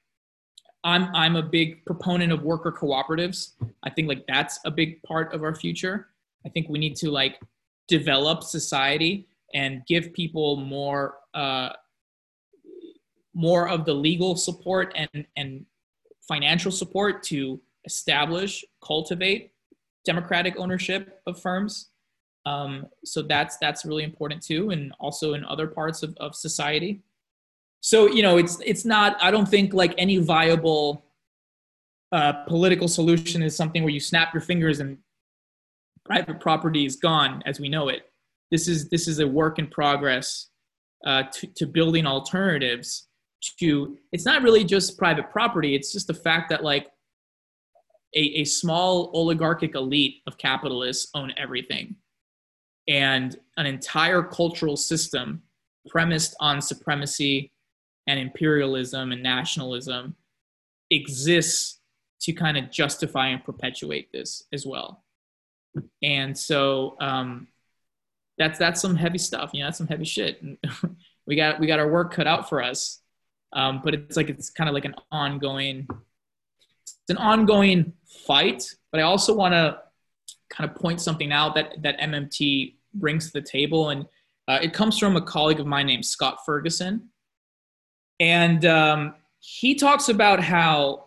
I'm I'm a big proponent of worker cooperatives. I think like that's a big part of our future. I think we need to like develop society and give people more uh, more of the legal support and and financial support to establish, cultivate democratic ownership of firms. Um, so that's that's really important too, and also in other parts of, of society. So you know it's it's not i don't think like any viable uh, political solution is something where you snap your fingers and private property is gone as we know it. This is this is a work in progress uh, to, to building alternatives to it's not really just private property it's just the fact that like a, a small oligarchic elite of capitalists own everything and an entire cultural system premised on supremacy and imperialism and nationalism exists to kind of justify and perpetuate this as well. And so um, that's that's some heavy stuff. You know, that's some heavy shit. *laughs* we got we got our work cut out for us. Um, but it's like it's kind of like an ongoing it's an ongoing fight. But I also want to kind of point something out that that MMT brings to the table, and uh, it comes from a colleague of mine named Scott Ferguson. And um, he talks about how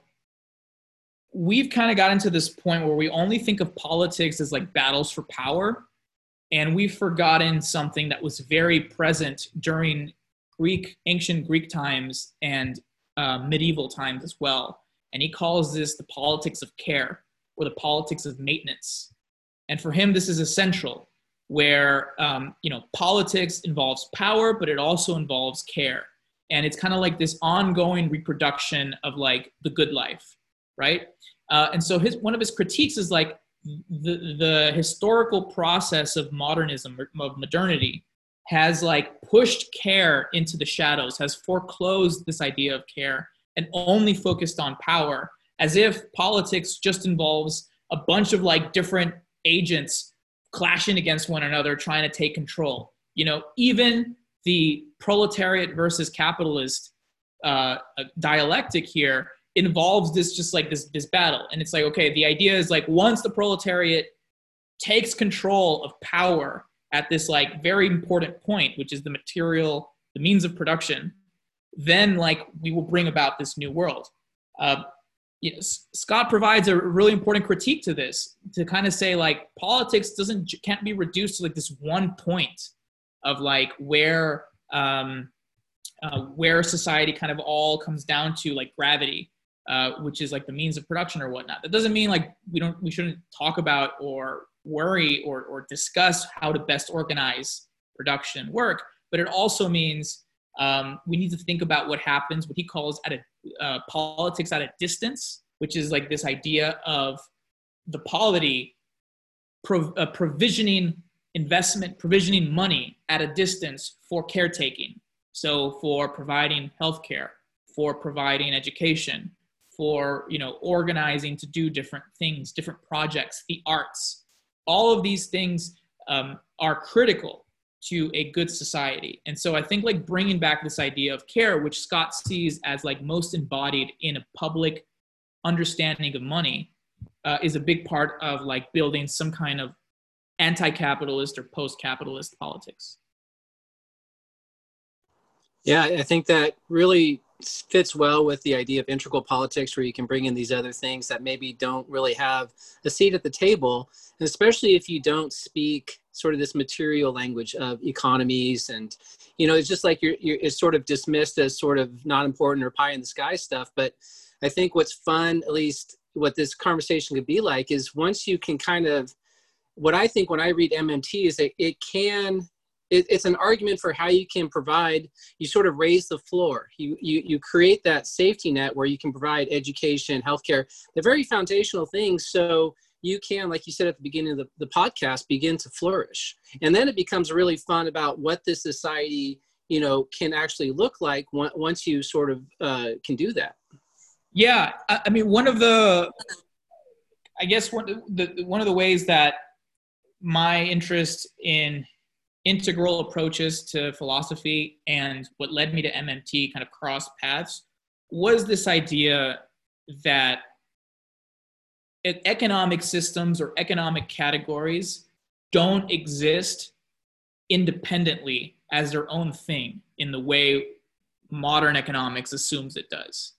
we've kind of gotten to this point where we only think of politics as like battles for power. And we've forgotten something that was very present during Greek, ancient Greek times and uh, medieval times as well. And he calls this the politics of care or the politics of maintenance. And for him, this is essential, where um, you know politics involves power, but it also involves care and it's kind of like this ongoing reproduction of like the good life right uh, and so his one of his critiques is like the the historical process of modernism of modernity has like pushed care into the shadows has foreclosed this idea of care and only focused on power as if politics just involves a bunch of like different agents clashing against one another trying to take control. You know even the proletariat versus capitalist uh, dialectic here involves this just like this this battle. And it's like okay the idea is like once the proletariat takes control of power at this like very important point which is the material the means of production then like we will bring about this new world uh, you know, Scott provides a really important critique to this to kind of say like politics doesn't can't be reduced to like this one point of like where um, uh, where society kind of all comes down to like gravity, uh, which is like the means of production or whatnot. That doesn't mean like we don't we shouldn't talk about or worry or or discuss how to best organize production work, but it also means um, we need to think about what happens, what he calls at a uh, politics at a distance, which is like this idea of the polity prov- uh, provisioning investment provisioning money at a distance for caretaking. So, for providing healthcare, for providing education, for you know organizing to do different things different projects the arts all of these things um, are critical to a good society. And so i think like bringing back this idea of care which scott sees as like most embodied in a public understanding of money uh, is a big part of like building some kind of anti-capitalist or post-capitalist politics. Yeah i think that really fits well with the idea of integral politics where you can bring in these other things that maybe don't really have a seat at the table. And especially if you don't speak sort of this material language of economies and you know it's just like you're, you're it's sort of dismissed as sort of not important or pie in the sky stuff. But i think what's fun at least what this conversation could be like is once you can kind of what i think when i read mmt is that it can it, it's an argument for how you can provide you sort of raise the floor. You, you you create that safety net where you can provide education healthcare the very foundational things so you can like you said at the beginning of the, the podcast begin to flourish. And then it becomes really fun about what this society you know can actually look like once you sort of uh, can do that. Yeah i mean one of the i guess one, the, one of the ways that my interest in integral approaches to philosophy and what led me to MMT kind of cross paths was this idea that economic systems or economic categories don't exist independently as their own thing in the way modern economics assumes it does.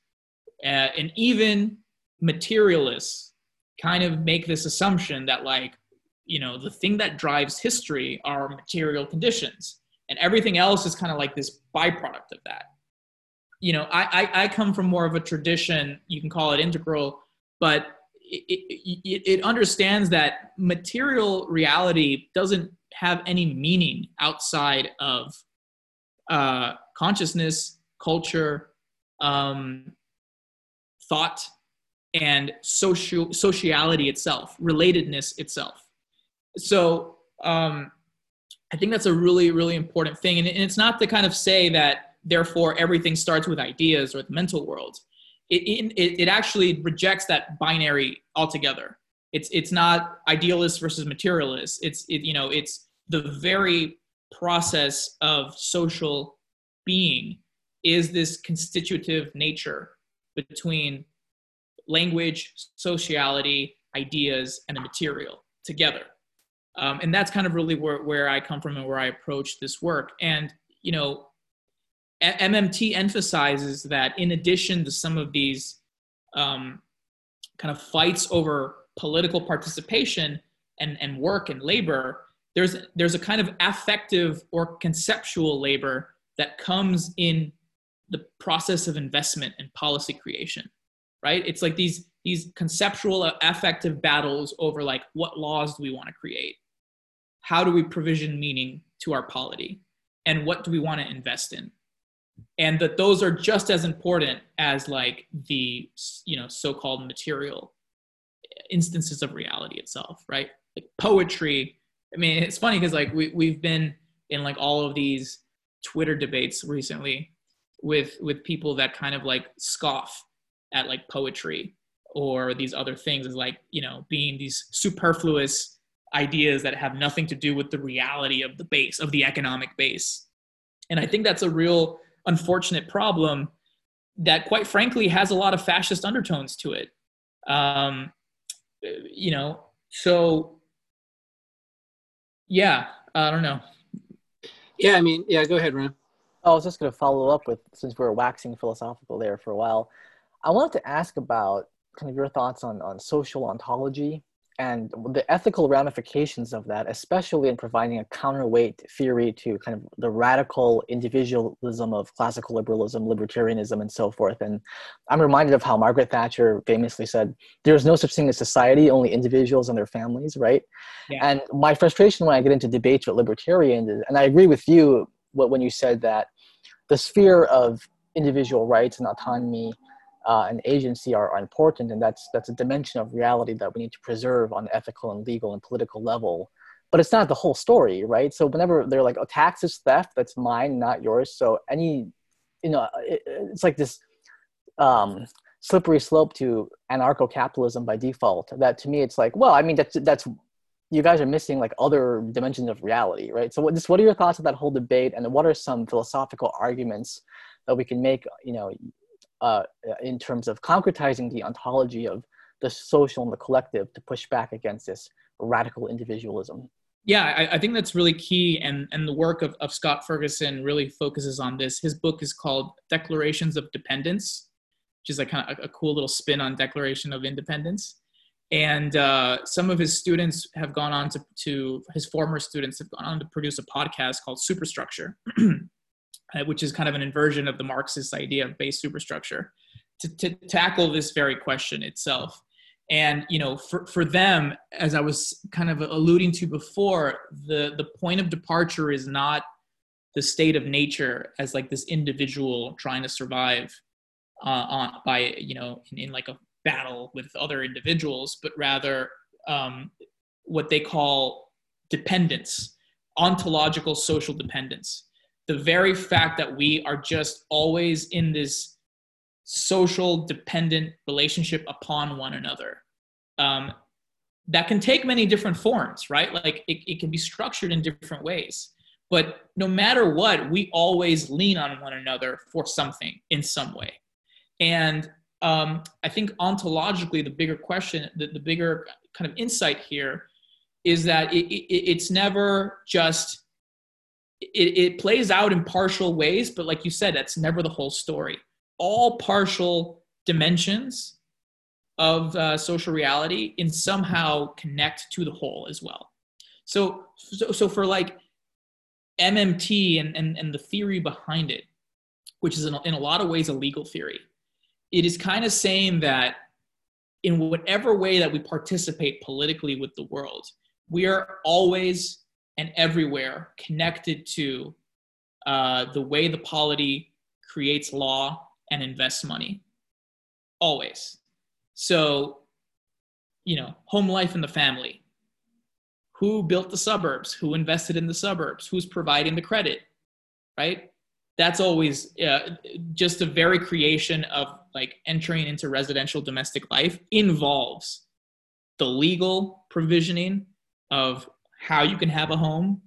Uh, and even materialists kind of make this assumption that like you know the thing that drives history are material conditions. And everything else is kind of like this byproduct of that. You know I, I, I come from more of a tradition you can call it integral but it, it, it understands that material reality doesn't have any meaning outside of uh, consciousness culture um, thought and social sociality itself relatedness itself so um, I think that's a really, really important thing. And, it's not to kind of say that therefore everything starts with ideas or the mental world. It, it, it actually rejects that binary altogether. It's, it's not idealist versus materialist. It's, it, you know, it's the very process of social being is this constitutive nature between language, sociality, ideas, and the material together. Um, and that's kind of really where, where I come from and where I approach this work. And, you know, MMT emphasizes that in addition to some of these um, kind of fights over political participation and, and work and labor, there's, there's a kind of affective or conceptual labor that comes in the process of investment and policy creation, right? It's like these, these conceptual affective battles over like what laws do we want to create how do we provision meaning to our polity? And what do we want to invest in? And that those are just as important as like the you know so-called material instances of reality itself right? Like poetry i mean it's funny because like we, we've been in like all of these twitter debates recently with with people that kind of like scoff at like poetry or these other things as like you know being these superfluous ideas that have nothing to do with the reality of the base of the economic base. And i think that's a real unfortunate problem that quite frankly has a lot of fascist undertones to it. Um, you know so yeah i don't know. Yeah i mean yeah go ahead ron i was just going to follow up with since we are waxing philosophical there for a while i wanted to ask about kind of your thoughts on on social ontology and the ethical ramifications of that, especially in providing a counterweight theory to kind of the radical individualism of classical liberalism, libertarianism, and so forth. And I'm reminded of how Margaret Thatcher famously said, "There's no such thing as society, only individuals and their families." Right? Yeah. And my frustration when I get into debates with libertarians, and I agree with you when you said that the sphere of individual rights and autonomy uh, and agency are, are important, and that's that's a dimension of reality that we need to preserve on ethical and legal and political level. But it's not the whole story, right? So whenever they're like, "Oh, tax is theft. That's mine, not yours." So any, you know, it, it's like this um, slippery slope to anarcho-capitalism by default that to me it's like well i mean that's that's you guys are missing like other dimensions of reality right so what, just what are your thoughts on that whole debate and what are some philosophical arguments that we can make you know uh, in terms of concretizing the ontology of the social and the collective to push back against this radical individualism. Yeah I, I, think that's really key and and the work of, of scott ferguson really focuses on this. His book is called declarations of dependence which is like kind of a, a cool little spin on declaration of independence. And uh, some of his students have gone on to, to his former students have gone on to produce a podcast called superstructure *clears throat* which is kind of an inversion of the marxist idea of base superstructure to, to tackle this very question itself. And you know for, for them as i was kind of alluding to before the the point of departure is not the state of nature as like this individual trying to survive uh, on by you know in, in, like a battle with other individuals but rather um, what they call dependence ontological social dependence the very fact that we are just always in this social dependent relationship upon one another. Um, that can take many different forms right? Like it, it can be structured in different ways. But no matter what we always lean on one another for something in some way. And um, i think ontologically the bigger question the, the bigger kind of insight here is that it, it, it's never just it, it plays out in partial ways but like you said that's never the whole story all partial dimensions of uh, social reality and somehow connect to the whole as well. So, so, so for like MMT and, and, and the theory behind it, which is in in a lot of ways a legal theory, it is kind of saying that in whatever way that we participate politically with the world, we are always and everywhere connected to uh, the way the polity creates law and invests money. Always. So, you know, home life in the family. Who built the suburbs? Who invested in the suburbs? Who's providing the credit? Right? That's always uh, just a very creation of like entering into residential domestic life involves the legal provisioning of how you can have a home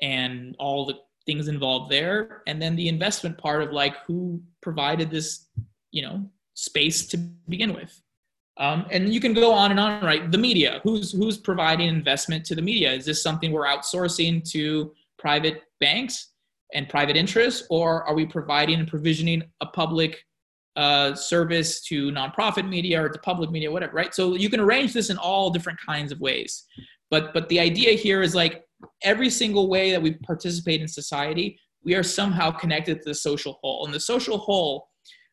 and all the things involved there. And then the investment part of like who provided this you know space to begin with. Um, and you can go on and on right? The media who's who's providing investment to the media? Is this something we're outsourcing to private banks and private interests or are we providing and provisioning a public uh, service to nonprofit media or to public media whatever right? So you can arrange this in all different kinds of ways but but the idea here is like every single way that we participate in society, we are somehow connected to the social whole. And the social whole,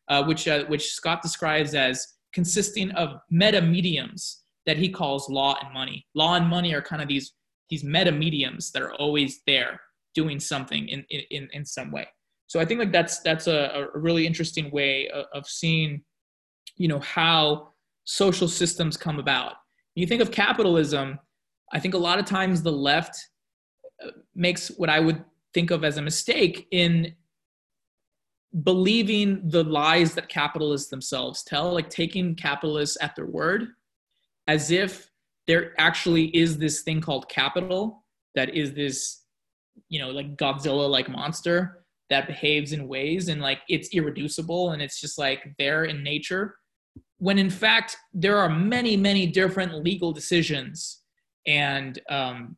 uh, which, uh, which Scott describes as consisting of meta mediums that he calls law and money. Law and money are kind of these, these meta mediums that are always there doing something in, in, in some way. So I think like that's, that's a, a really interesting way of, of seeing, you know, how social systems come about. You think of capitalism, I think a lot of times the left uh, makes what I would think of as a mistake in believing the lies that capitalists themselves tell, like taking capitalists at their word, as if there actually is this thing called capital that is this, you know, like Godzilla like monster that behaves in ways and like it's irreducible and it's just like there in nature. When in fact, there are many, many different legal decisions and um,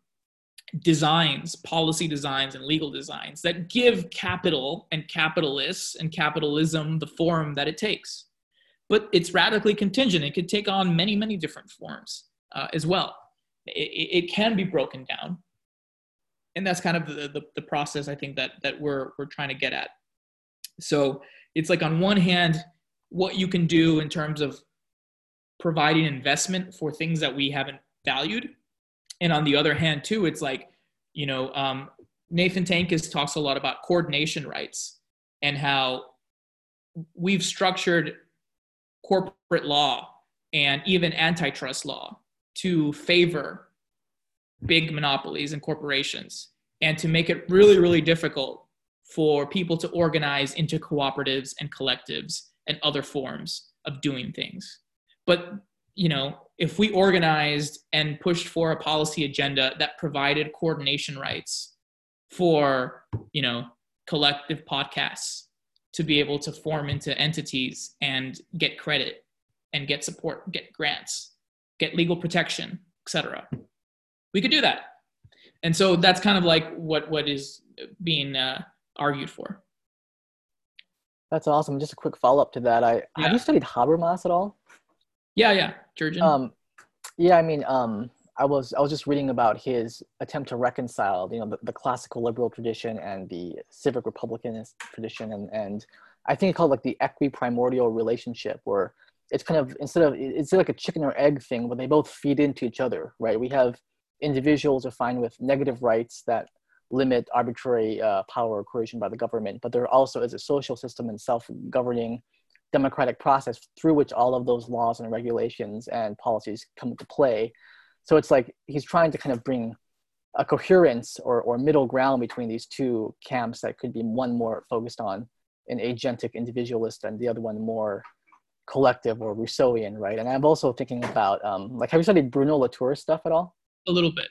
designs, policy designs, and legal designs that give capital and capitalists and capitalism the form that it takes. But it's radically contingent. It could take on many, many different forms uh, as well. It, it, can be broken down. And that's kind of the, the, the process I think that, that we're, we're trying to get at. So it's like on one hand, what you can do in terms of providing investment for things that we haven't valued and on the other hand too it's like you know um, nathan Tankus talks a lot about coordination rights and how we've structured corporate law and even antitrust law to favor big monopolies and corporations and to make it really really difficult for people to organize into cooperatives and collectives and other forms of doing things. But you know, if we organized and pushed for a policy agenda that provided coordination rights for, you know, collective podcasts to be able to form into entities and get credit and get support, get grants, get legal protection, etc. We could do that. And so that's kind of like what what is being uh, argued for. That's awesome. Just a quick follow up to that. I yeah. have you studied Habermas at all? Yeah, yeah, Jurgen. Um, yeah, I mean, um, I was I was just reading about his attempt to reconcile, you know, the, the classical liberal tradition and the civic republicanist tradition, and and I think it's called like the equiprimordial relationship, where it's kind of instead of it's like a chicken or egg thing, where they both feed into each other, right? We have individuals are fine with negative rights that limit arbitrary uh, power or coercion by the government, but there also is a social system and self-governing democratic process through which all of those laws and regulations and policies come into play. So it's like he's trying to kind of bring a coherence or, or middle ground between these two camps that could be one more focused on an agentic individualist and the other one more collective or Rousseauian, right? And I'm also thinking about um, like have you studied Bruno Latour's stuff at all? A little bit.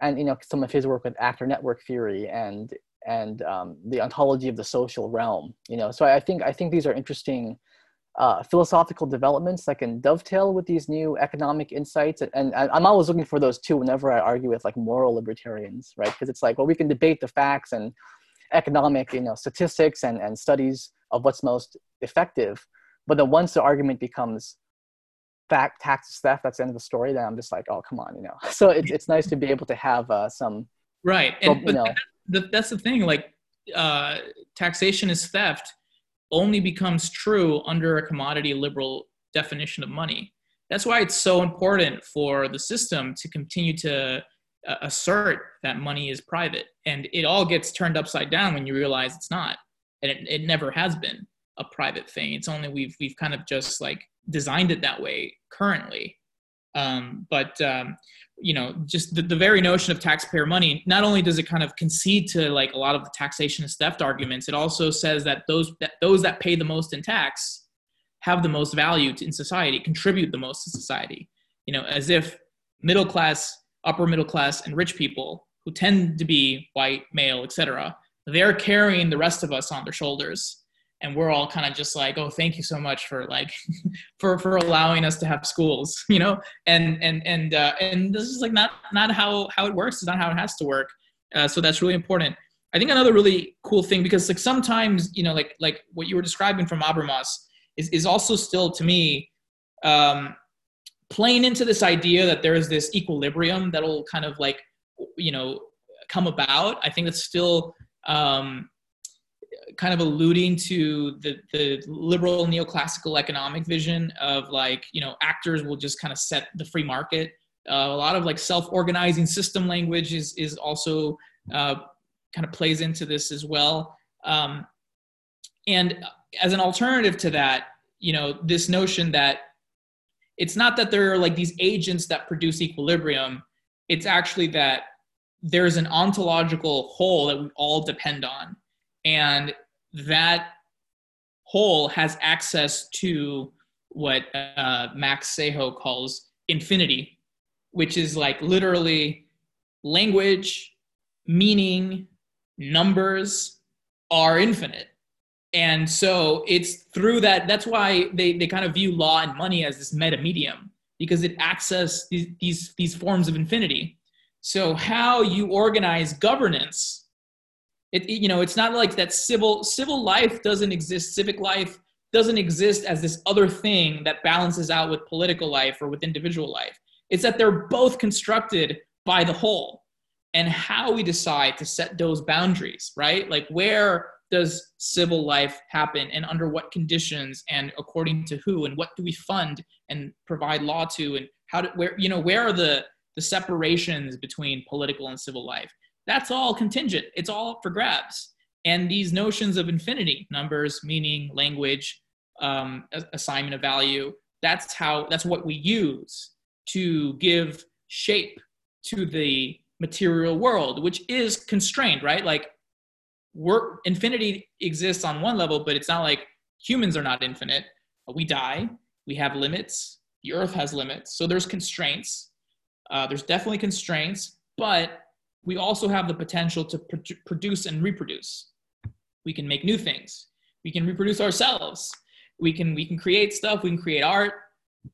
And you know some of his work with actor network theory and and um, the ontology of the social realm. You know, so I think I think these are interesting uh, philosophical developments that can dovetail with these new economic insights. And, and I'm always looking for those too whenever I argue with like moral libertarians, right? Because it's like, well, we can debate the facts and economic, you know, statistics and, and studies of what's most effective. But then once the argument becomes fact, tax theft, that's the end of the story, then I'm just like, oh, come on, you know. *laughs* So it's, it's nice to be able to have uh, some. Right. And, you know, that, that's the thing, like uh, taxation is theft only becomes true under a commodity liberal definition of money. That's why it's so important for the system to continue to uh, assert that money is private. And it all gets turned upside down when you realize it's not. And it, it never has been a private thing. It's only we've, we've kind of just like designed it that way currently. Um, but um, you know just the, the very notion of taxpayer money not only does it kind of concede to like a lot of the taxation and theft arguments it also says that those that those that pay the most in tax have the most value to, in society contribute the most to society. You know as if middle class upper middle class and rich people who tend to be white male etc they're carrying the rest of us on their shoulders and we're all kind of just like oh thank you so much for like *laughs* for for allowing us to have schools *laughs* you know? And and and uh, and this is like not not how how it works it's not how it has to work uh, so that's really important. I think another really cool thing because like sometimes you know like like what you were describing from Habermas is is also still to me um playing into this idea that there is this equilibrium that'll kind of like you know come about i think that's still um kind of alluding to the, the liberal neoclassical economic vision of like you know actors will just kind of set the free market. Uh, a lot of like self-organizing system language is is also uh, kind of plays into this as well. Um, and as an alternative to that you know this notion that it's not that there are like these agents that produce equilibrium. It's actually that there's an ontological whole that we all depend on and that whole has access to what uh, Max Seijo calls infinity, which is like literally language, meaning, numbers are infinite. And so it's through that, that's why they, they kind of view law and money as this meta medium, because it accesses these, these, these forms of infinity. So how you organize governance it, you know, it's not like that civil civil life doesn't exist. Civic life doesn't exist as this other thing that balances out with political life or with individual life. It's that they're both constructed by the whole. And how we decide to set those boundaries, right? Like where does civil life happen and under what conditions and according to who and what do we fund and provide law to and how do where you know where are the the separations between political and civil life that's all contingent. It's all up for grabs. And these notions of infinity, numbers, meaning, language, um, assignment of value, that's how, that's what we use to give shape to the material world, which is constrained, right? Like, we're, infinity exists on one level, but it's not like humans are not infinite. We die we have limits. The earth has limits. So there's constraints. Uh, there's definitely constraints, but we also have the potential to pr- produce and reproduce. We can make new things. We can reproduce ourselves. We can we can create stuff. We can create art.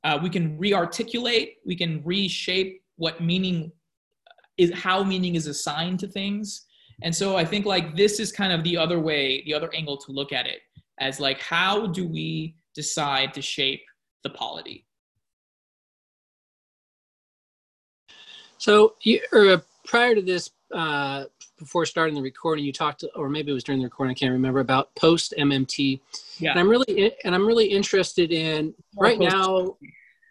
Uh, we can re-articulate. We can reshape what meaning is, how meaning is assigned to things. And so I think like this is kind of the other way, the other angle to look at it as like how do we decide to shape the polity? So you, uh, prior to this, uh, before starting the recording, you talked, or maybe it was during the recording, I can't remember, about post MMT. Yeah. And I'm really, and I'm really interested in right now.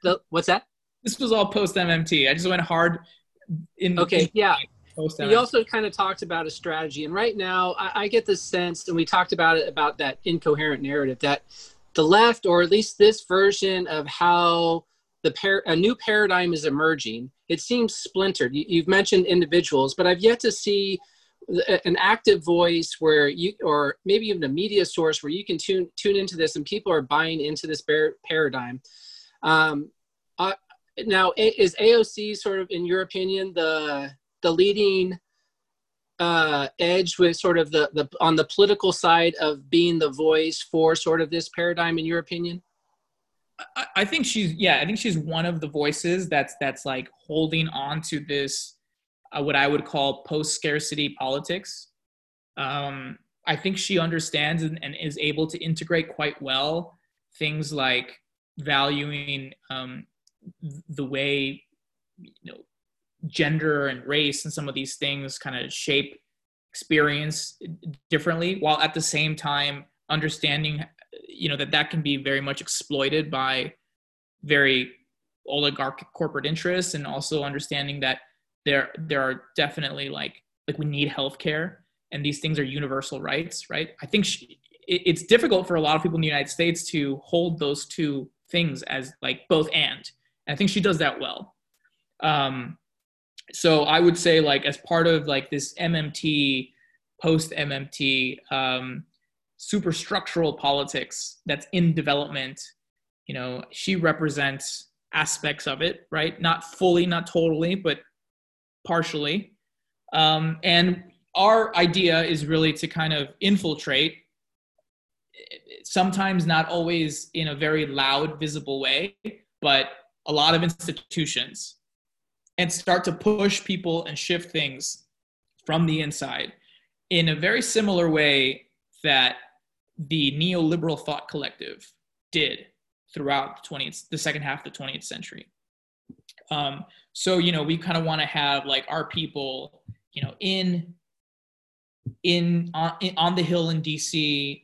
The what's that? This was all post MMT. I just went hard in. Okay. In, yeah. You also kind of talked about a strategy, and right now I, I get the sense, and we talked about it about that incoherent narrative that the left, or at least this version of how the par- a new paradigm is emerging. It seems splintered. You, you've mentioned individuals, but I've yet to see an active voice where you, or maybe even a media source where you can tune tune into this, and people are buying into this par- paradigm. Um, uh, now, is AOC sort of, in your opinion, the the leading uh, edge with sort of the, the on the political side of being the voice for sort of this paradigm in your opinion I, I think she's yeah i think she's one of the voices that's that's like holding on to this uh, what i would call post scarcity politics. Um, i think she understands and, and, is able to integrate quite well things like valuing um, the way you know gender and race and some of these things kind of shape experience differently while at the same time understanding you know that that can be very much exploited by very oligarchic corporate interests and also understanding that there there are definitely like like we need healthcare and these things are universal rights right? I think she, it, it's difficult for a lot of people in the united states to hold those two things as like both and, and i think she does that well. Um, so I would say like as part of like this MMT post MMT um, superstructural politics that's in development, you know, she represents aspects of it, right? Not fully, not totally, but partially. Um, and our idea is really to kind of infiltrate, sometimes not always in a very loud, visible way, but a lot of institutions and start to push people and shift things from the inside in a very similar way that the neoliberal thought collective did throughout the 20th the second half of the 20th century. Um, so you know we kind of want to have like our people you know in in on, in on the hill in dc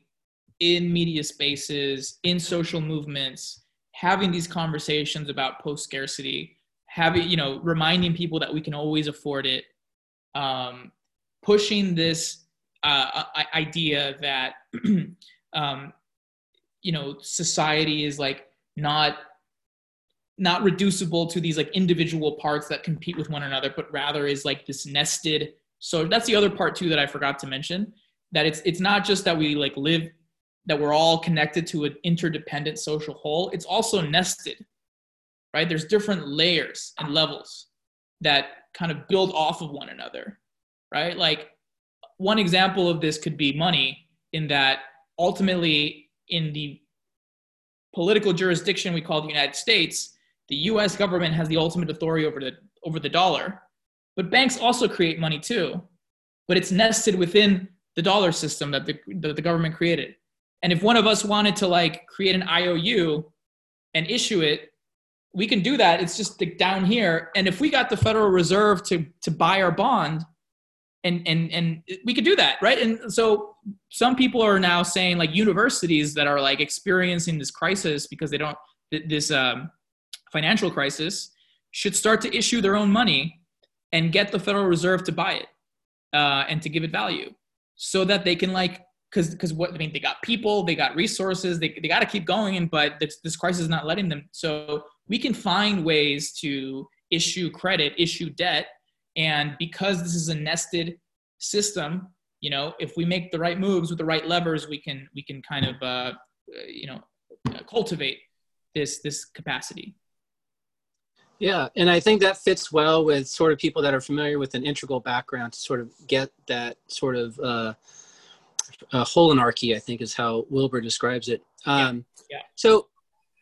in media spaces in social movements having these conversations about post scarcity having you know reminding people that we can always afford it um, pushing this uh, idea that *clears throat* um, you know society is like not not reducible to these like individual parts that compete with one another but rather is like this nested so that's the other part too that i forgot to mention that it's it's not just that we like live that we're all connected to an interdependent social whole it's also nested right? There's different layers and levels that kind of build off of one another, right? Like one example of this could be money, in that ultimately, in the political jurisdiction we call the United States, the US government has the ultimate authority over the, over the dollar. But banks also create money too, but it's nested within the dollar system that the, the, the government created. And if one of us wanted to like create an IOU and issue it we can do that. It's just down here. And if we got the Federal Reserve to to buy our bond, and and and we could do that, right? And so some people are now saying like universities that are like experiencing this crisis because they don't this um, financial crisis should start to issue their own money and get the Federal Reserve to buy it uh, and to give it value, so that they can like because because what I mean they got people, they got resources, they they got to keep going, but this this crisis is not letting them. So we can find ways to issue credit, issue debt. And because this is a nested system, you know, if we make the right moves with the right levers, we can we can kind of uh, you know cultivate this this capacity. Yeah, and I think that fits well with sort of people that are familiar with an integral background to sort of get that sort of uh, uh, holinarchy. I think is how Wilber describes it. Um, yeah. yeah. So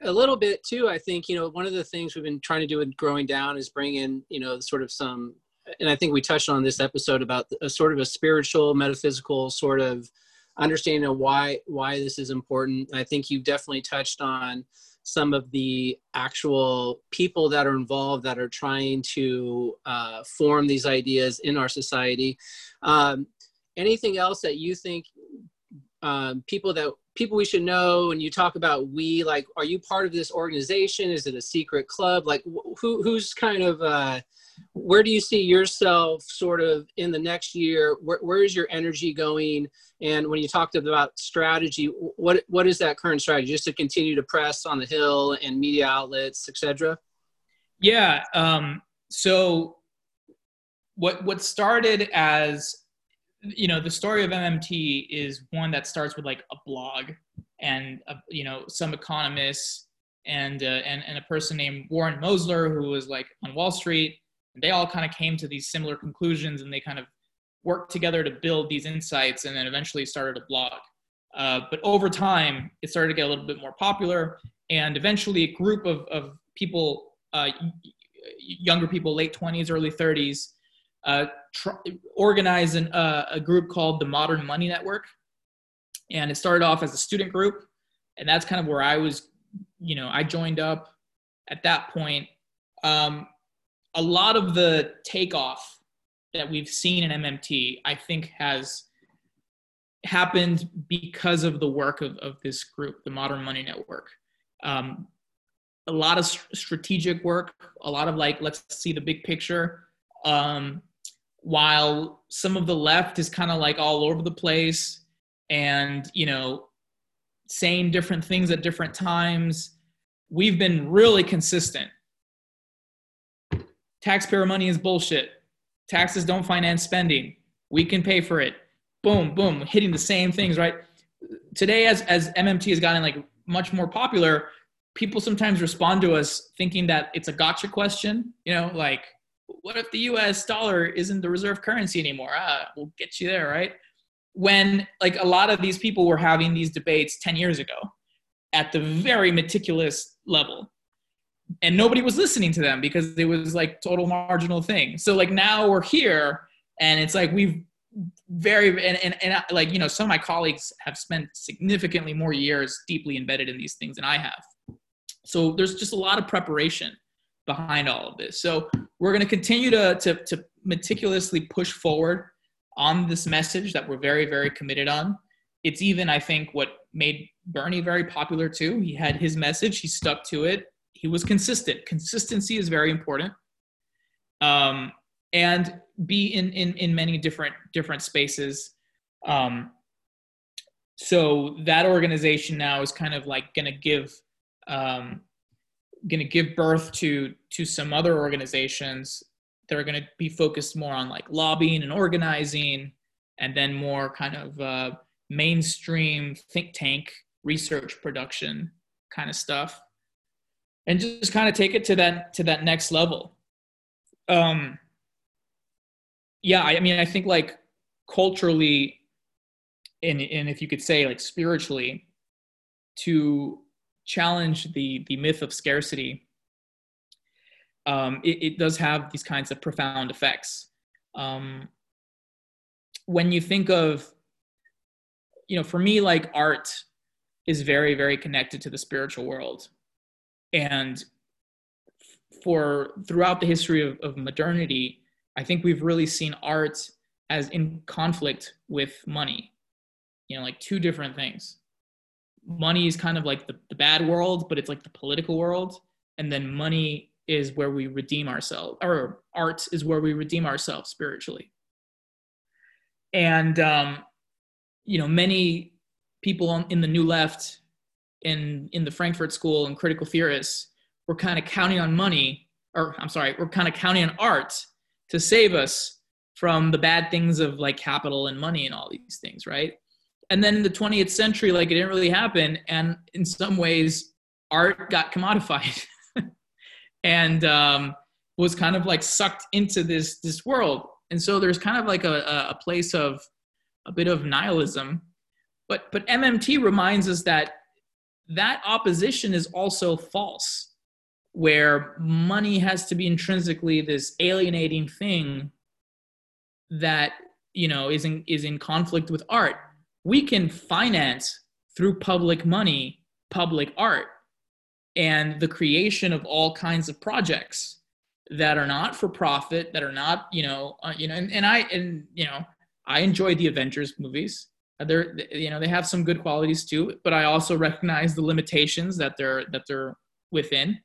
a little bit too. I think you know one of the things we've been trying to do in growing down is bring in you know sort of some, and I think we touched on this episode about a sort of a spiritual, metaphysical sort of understanding of why why this is important. I think you've definitely touched on some of the actual people that are involved that are trying to uh, form these ideas in our society. Um, anything else that you think um, people that people we should know and you talk about we like are you part of this organization is it a secret club like who who's kind of uh, where do you see yourself sort of in the next year? Where, where is your energy going? And when you talked about strategy what what is that current strategy? Just to continue to press on the hill and media outlets etc yeah um, so what what started as you know the story of mmt is one that starts with like a blog and uh, you know some economists and, uh, and and a person named warren mosler who was like on wall street and they all kind of came to these similar conclusions and they kind of worked together to build these insights and then eventually started a blog. Uh, but over time, it started to get a little bit more popular. And eventually, a group of, of people, uh, younger people, late 20s, early 30s, uh, tr- organized an, uh, a group called the Modern Money Network. And it started off as a student group. And that's kind of where I was, you know, I joined up at that point. Um, a lot of the takeoff that we've seen in MMT, I think, has happened because of the work of, of this group, the Modern Money Network. Um, a lot of strategic work, a lot of like, let's see the big picture. Um, while some of the left is kind of like all over the place and, you know, saying different things at different times, we've been really consistent taxpayer money is bullshit. Taxes don't finance spending. We can pay for it. Boom, boom, hitting the same things, right? Today, as, as MMT has gotten like much more popular, people sometimes respond to us thinking that it's a gotcha question, you know, like, what if the US dollar isn't the reserve currency anymore? Ah, we'll get you there, right? When like a lot of these people were having these debates 10 years ago at the very meticulous level and nobody was listening to them because it was like total marginal thing. So like now we're here and it's like we've very and, and, and uh, like you know some of my colleagues have spent significantly more years deeply embedded in these things than i have. So there's just a lot of preparation behind all of this. So we're going to continue to, to to meticulously push forward on this message that we're very very committed on. It's even i think what made bernie very popular too. He had his message. He stuck to it he was consistent. Consistency is very important. Um, and be in, in, in many different, different spaces. Um, so that organization now is kind of like going to give, um, going to give birth to, to some other organizations that are going to be focused more on like lobbying and organizing and then more kind of uh, mainstream think tank research production kind of stuff and just kind of take it to that to that next level. Um yeah i mean i think like culturally and and if you could say like spiritually to challenge the the myth of scarcity um it, it does have these kinds of profound effects. Um when you think of you know for me like art is very very connected to the spiritual world and for throughout the history of, of modernity, I think we've really seen art as in conflict with money. You know, like two different things. Money is kind of like the, the bad world, but it's like the political world. And then money is where we redeem ourselves, or art is where we redeem ourselves spiritually. And, um, you know, many people in the new left in in the Frankfurt School and critical theorists, we're kind of counting on money, or I'm sorry, we're kind of counting on art to save us from the bad things of like capital and money and all these things, right? And then in the 20th century, like it didn't really happen. And in some ways, art got commodified *laughs* and um, was kind of like sucked into this this world. And so there's kind of like a, a place of a bit of nihilism. But but MMT reminds us that that opposition is also false, where money has to be intrinsically this alienating thing that you know is in is in conflict with art. We can finance through public money public art and the creation of all kinds of projects that are not for profit that are not you know uh, you know and, and i and you know i enjoy the avengers movies they're you know they have some good qualities too but i also recognize the limitations that they're that they're within.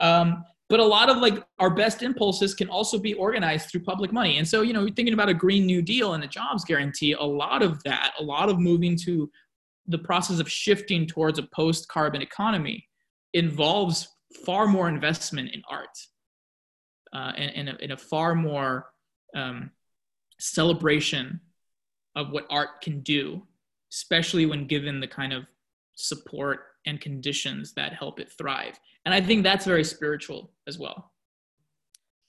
Um, but a lot of like our best impulses can also be organized through public money. And so you know thinking about a green new deal and a jobs guarantee a lot of that a lot of moving to the process of shifting towards a post carbon economy involves far more investment in art uh, and, and, a, and, a, far more um, celebration of what art can do, especially when given the kind of support and conditions that help it thrive. And I think that's very spiritual as well.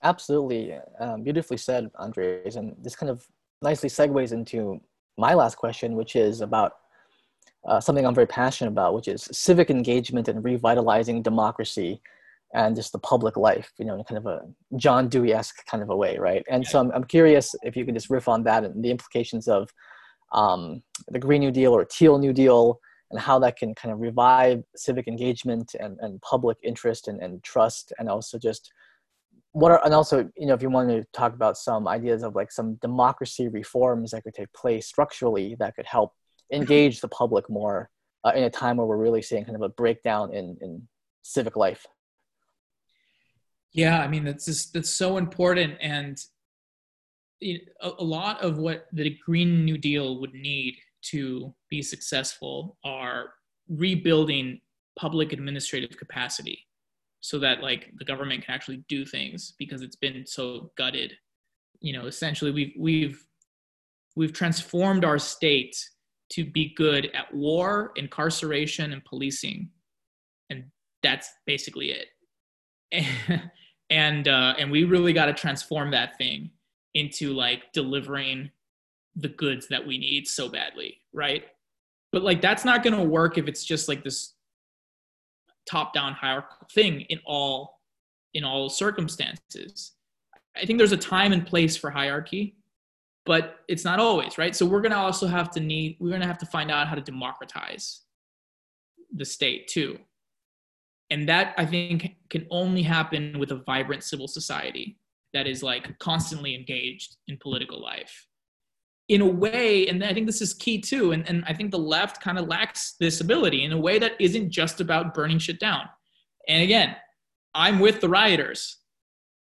Absolutely. Um, beautifully said, Andres. And this kind of nicely segues into my last question, which is about uh, something I'm very passionate about, which is civic engagement and revitalizing democracy and just the public life, you know, in kind of a John Dewey esque kind of a way, right? And so I'm, I'm curious if you can just riff on that and the implications of um, the Green New Deal or Teal New Deal and how that can kind of revive civic engagement and, and public interest and, and trust and also just what are and also you know if you want to talk about some ideas of like some democracy reforms that could take place structurally that could help *laughs* engage the public more uh, in a time where we're really seeing kind of a breakdown in, in civic life. Yeah, I mean that's just that's so important, and a, a lot of what the Green New Deal would need to be successful are rebuilding public administrative capacity so that like the government can actually do things because it's been so gutted you know essentially we've we've we've transformed our state to be good at war, incarceration, and policing, and that's basically it. *laughs* and uh, and we really got to transform that thing into like delivering the goods that we need so badly, right? But like that's not going to work if it's just like this top-down hierarchical thing in all in all circumstances. I think there's a time and place for hierarchy but it's not always right so we're going to also have to need we're going to have to find out how to democratize the state too and that i think can only happen with a vibrant civil society that is like constantly engaged in political life in a way and i think this is key too and, and i think the left kind of lacks this ability in a way that isn't just about burning shit down and again i'm with the rioters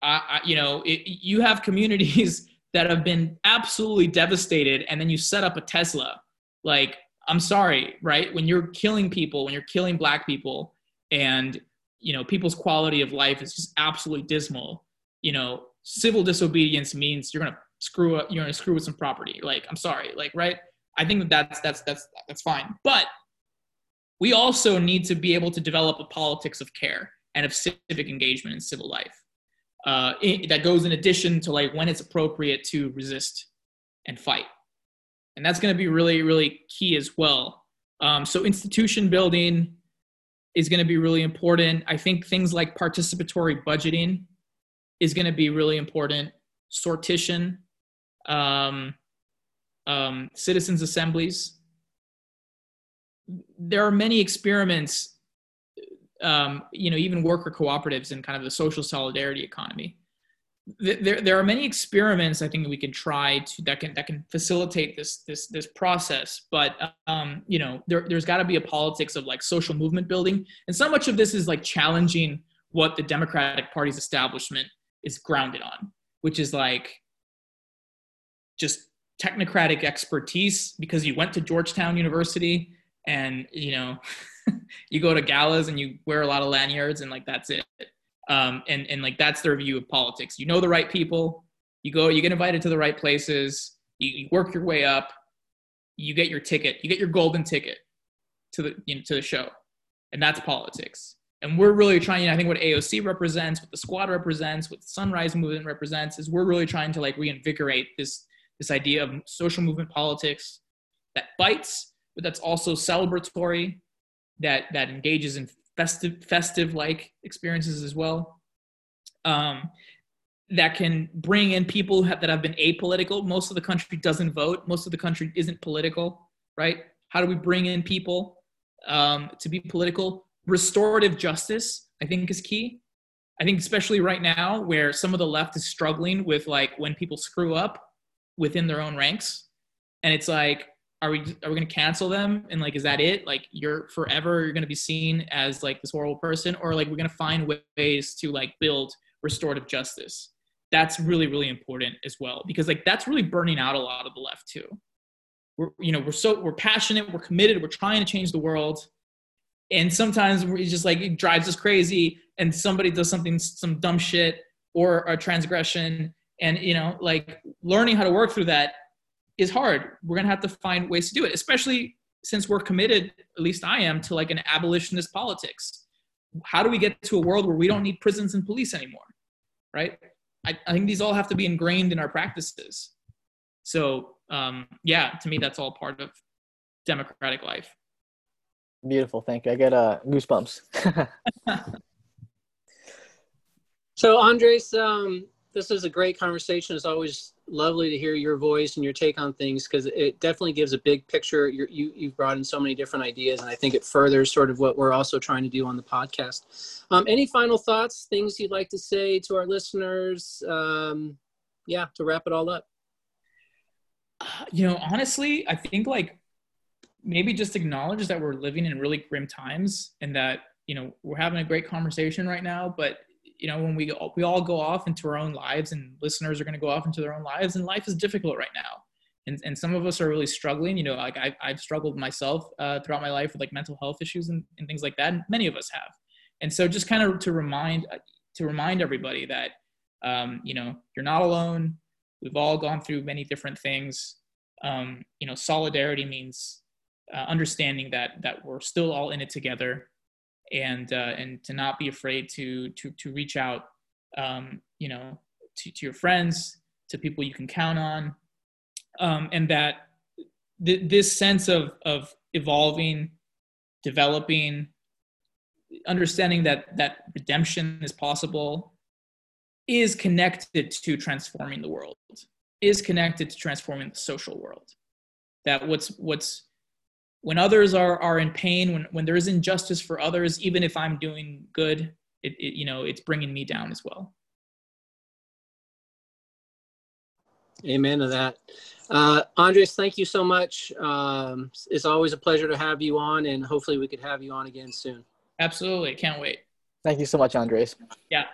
I, I you know it, you have communities *laughs* that have been absolutely devastated and then you set up a Tesla. Like, I'm sorry, right? When you're killing people, when you're killing black people and you know people's quality of life is just absolutely dismal, you know, civil disobedience means you're gonna screw up you're gonna screw with some property. Like, I'm sorry, like, right? I think that that's that's that's that's fine. But we also need to be able to develop a politics of care and of civic engagement in civil life uh, that goes in addition to like when it's appropriate to resist and fight. And that's going to be really, really key as well. Um, so institution building is going to be really important. I think things like participatory budgeting is going to be really important. Sortition, um, um, citizens assemblies. There are many experiments um, you know, even worker cooperatives and kind of the social solidarity economy. There, there are many experiments I think we can try to that can that can facilitate this this this process. But um, you know, there, there's got to be a politics of like social movement building, and so much of this is like challenging what the Democratic Party's establishment is grounded on, which is like just technocratic expertise because you went to Georgetown University and you know *laughs* you go to galas and you wear a lot of lanyards and like that's it um, and and like that's their view of politics. You know the right people. You go you get invited to the right places. You, you work your way up. You get your ticket. You get your golden ticket to the you know, to the show. And that's politics. And we're really trying. I think what AOC represents, what the squad represents, what the Sunrise Movement represents, is we're really trying to like reinvigorate this this idea of social movement politics that bites, but that's also celebratory, that that engages in festive festive like experiences as well. Um, that can bring in people that have been apolitical. Most of the country doesn't vote. Most of the country isn't political, right? How do we bring in people um, to be political? Restorative justice, I think, is key. I think especially right now, where some of the left is struggling with like when people screw up within their own ranks, and it's like, are we are we going to cancel them? And like, is that it? Like, you're forever you're going to be seen as like this horrible person, or like we're going to find ways to like build restorative justice that's really really important as well because like that's really burning out a lot of the left too we're you know we're so we're passionate we're committed we're trying to change the world and sometimes we just like it drives us crazy and somebody does something some dumb shit or a transgression and you know like learning how to work through that is hard we're gonna have to find ways to do it especially since we're committed at least i am to like an abolitionist politics how do we get to a world where we don't need prisons and police anymore right I, I think these all have to be ingrained in our practices. So um, yeah, to me, that's all part of democratic life. Beautiful. Thank you. I get uh, goosebumps. *laughs* *laughs* so Andres, um, this is a great conversation. It's always lovely to hear your voice and your take on things because it definitely gives a big picture. You're, you you have brought in so many different ideas, and I think it furthers sort of what we're also trying to do on the podcast. Um, any final thoughts, things you'd like to say to our listeners? Um, yeah, to wrap it all up. You know, honestly, I think like maybe just acknowledge that we're living in really grim times and that you know we're having a great conversation right now, but you know when we we all go off into our own lives and listeners are going to go off into their own lives and life is difficult right now. And, and some of us are really struggling you know like i've, I've struggled myself uh, throughout my life with like mental health issues and, and things like that and many of us have. And so just kind of to remind to remind everybody that um, you know you're not alone. We've all gone through many different things. Um, you know solidarity means uh, understanding that that we're still all in it together and uh, and to not be afraid to to to reach out um, you know to, to your friends to people you can count on. Um, and that th- this sense of of evolving developing understanding that that redemption is possible is connected to transforming the world is connected to transforming the social world. That what's what's when others are are in pain when when there is injustice for others even if i'm doing good it, it you know it's bringing me down as well. Amen to that. Uh, andres thank you so much. Um, it's always a pleasure to have you on and hopefully we could have you on again soon. Absolutely. Can't wait. Thank you so much andres. Yeah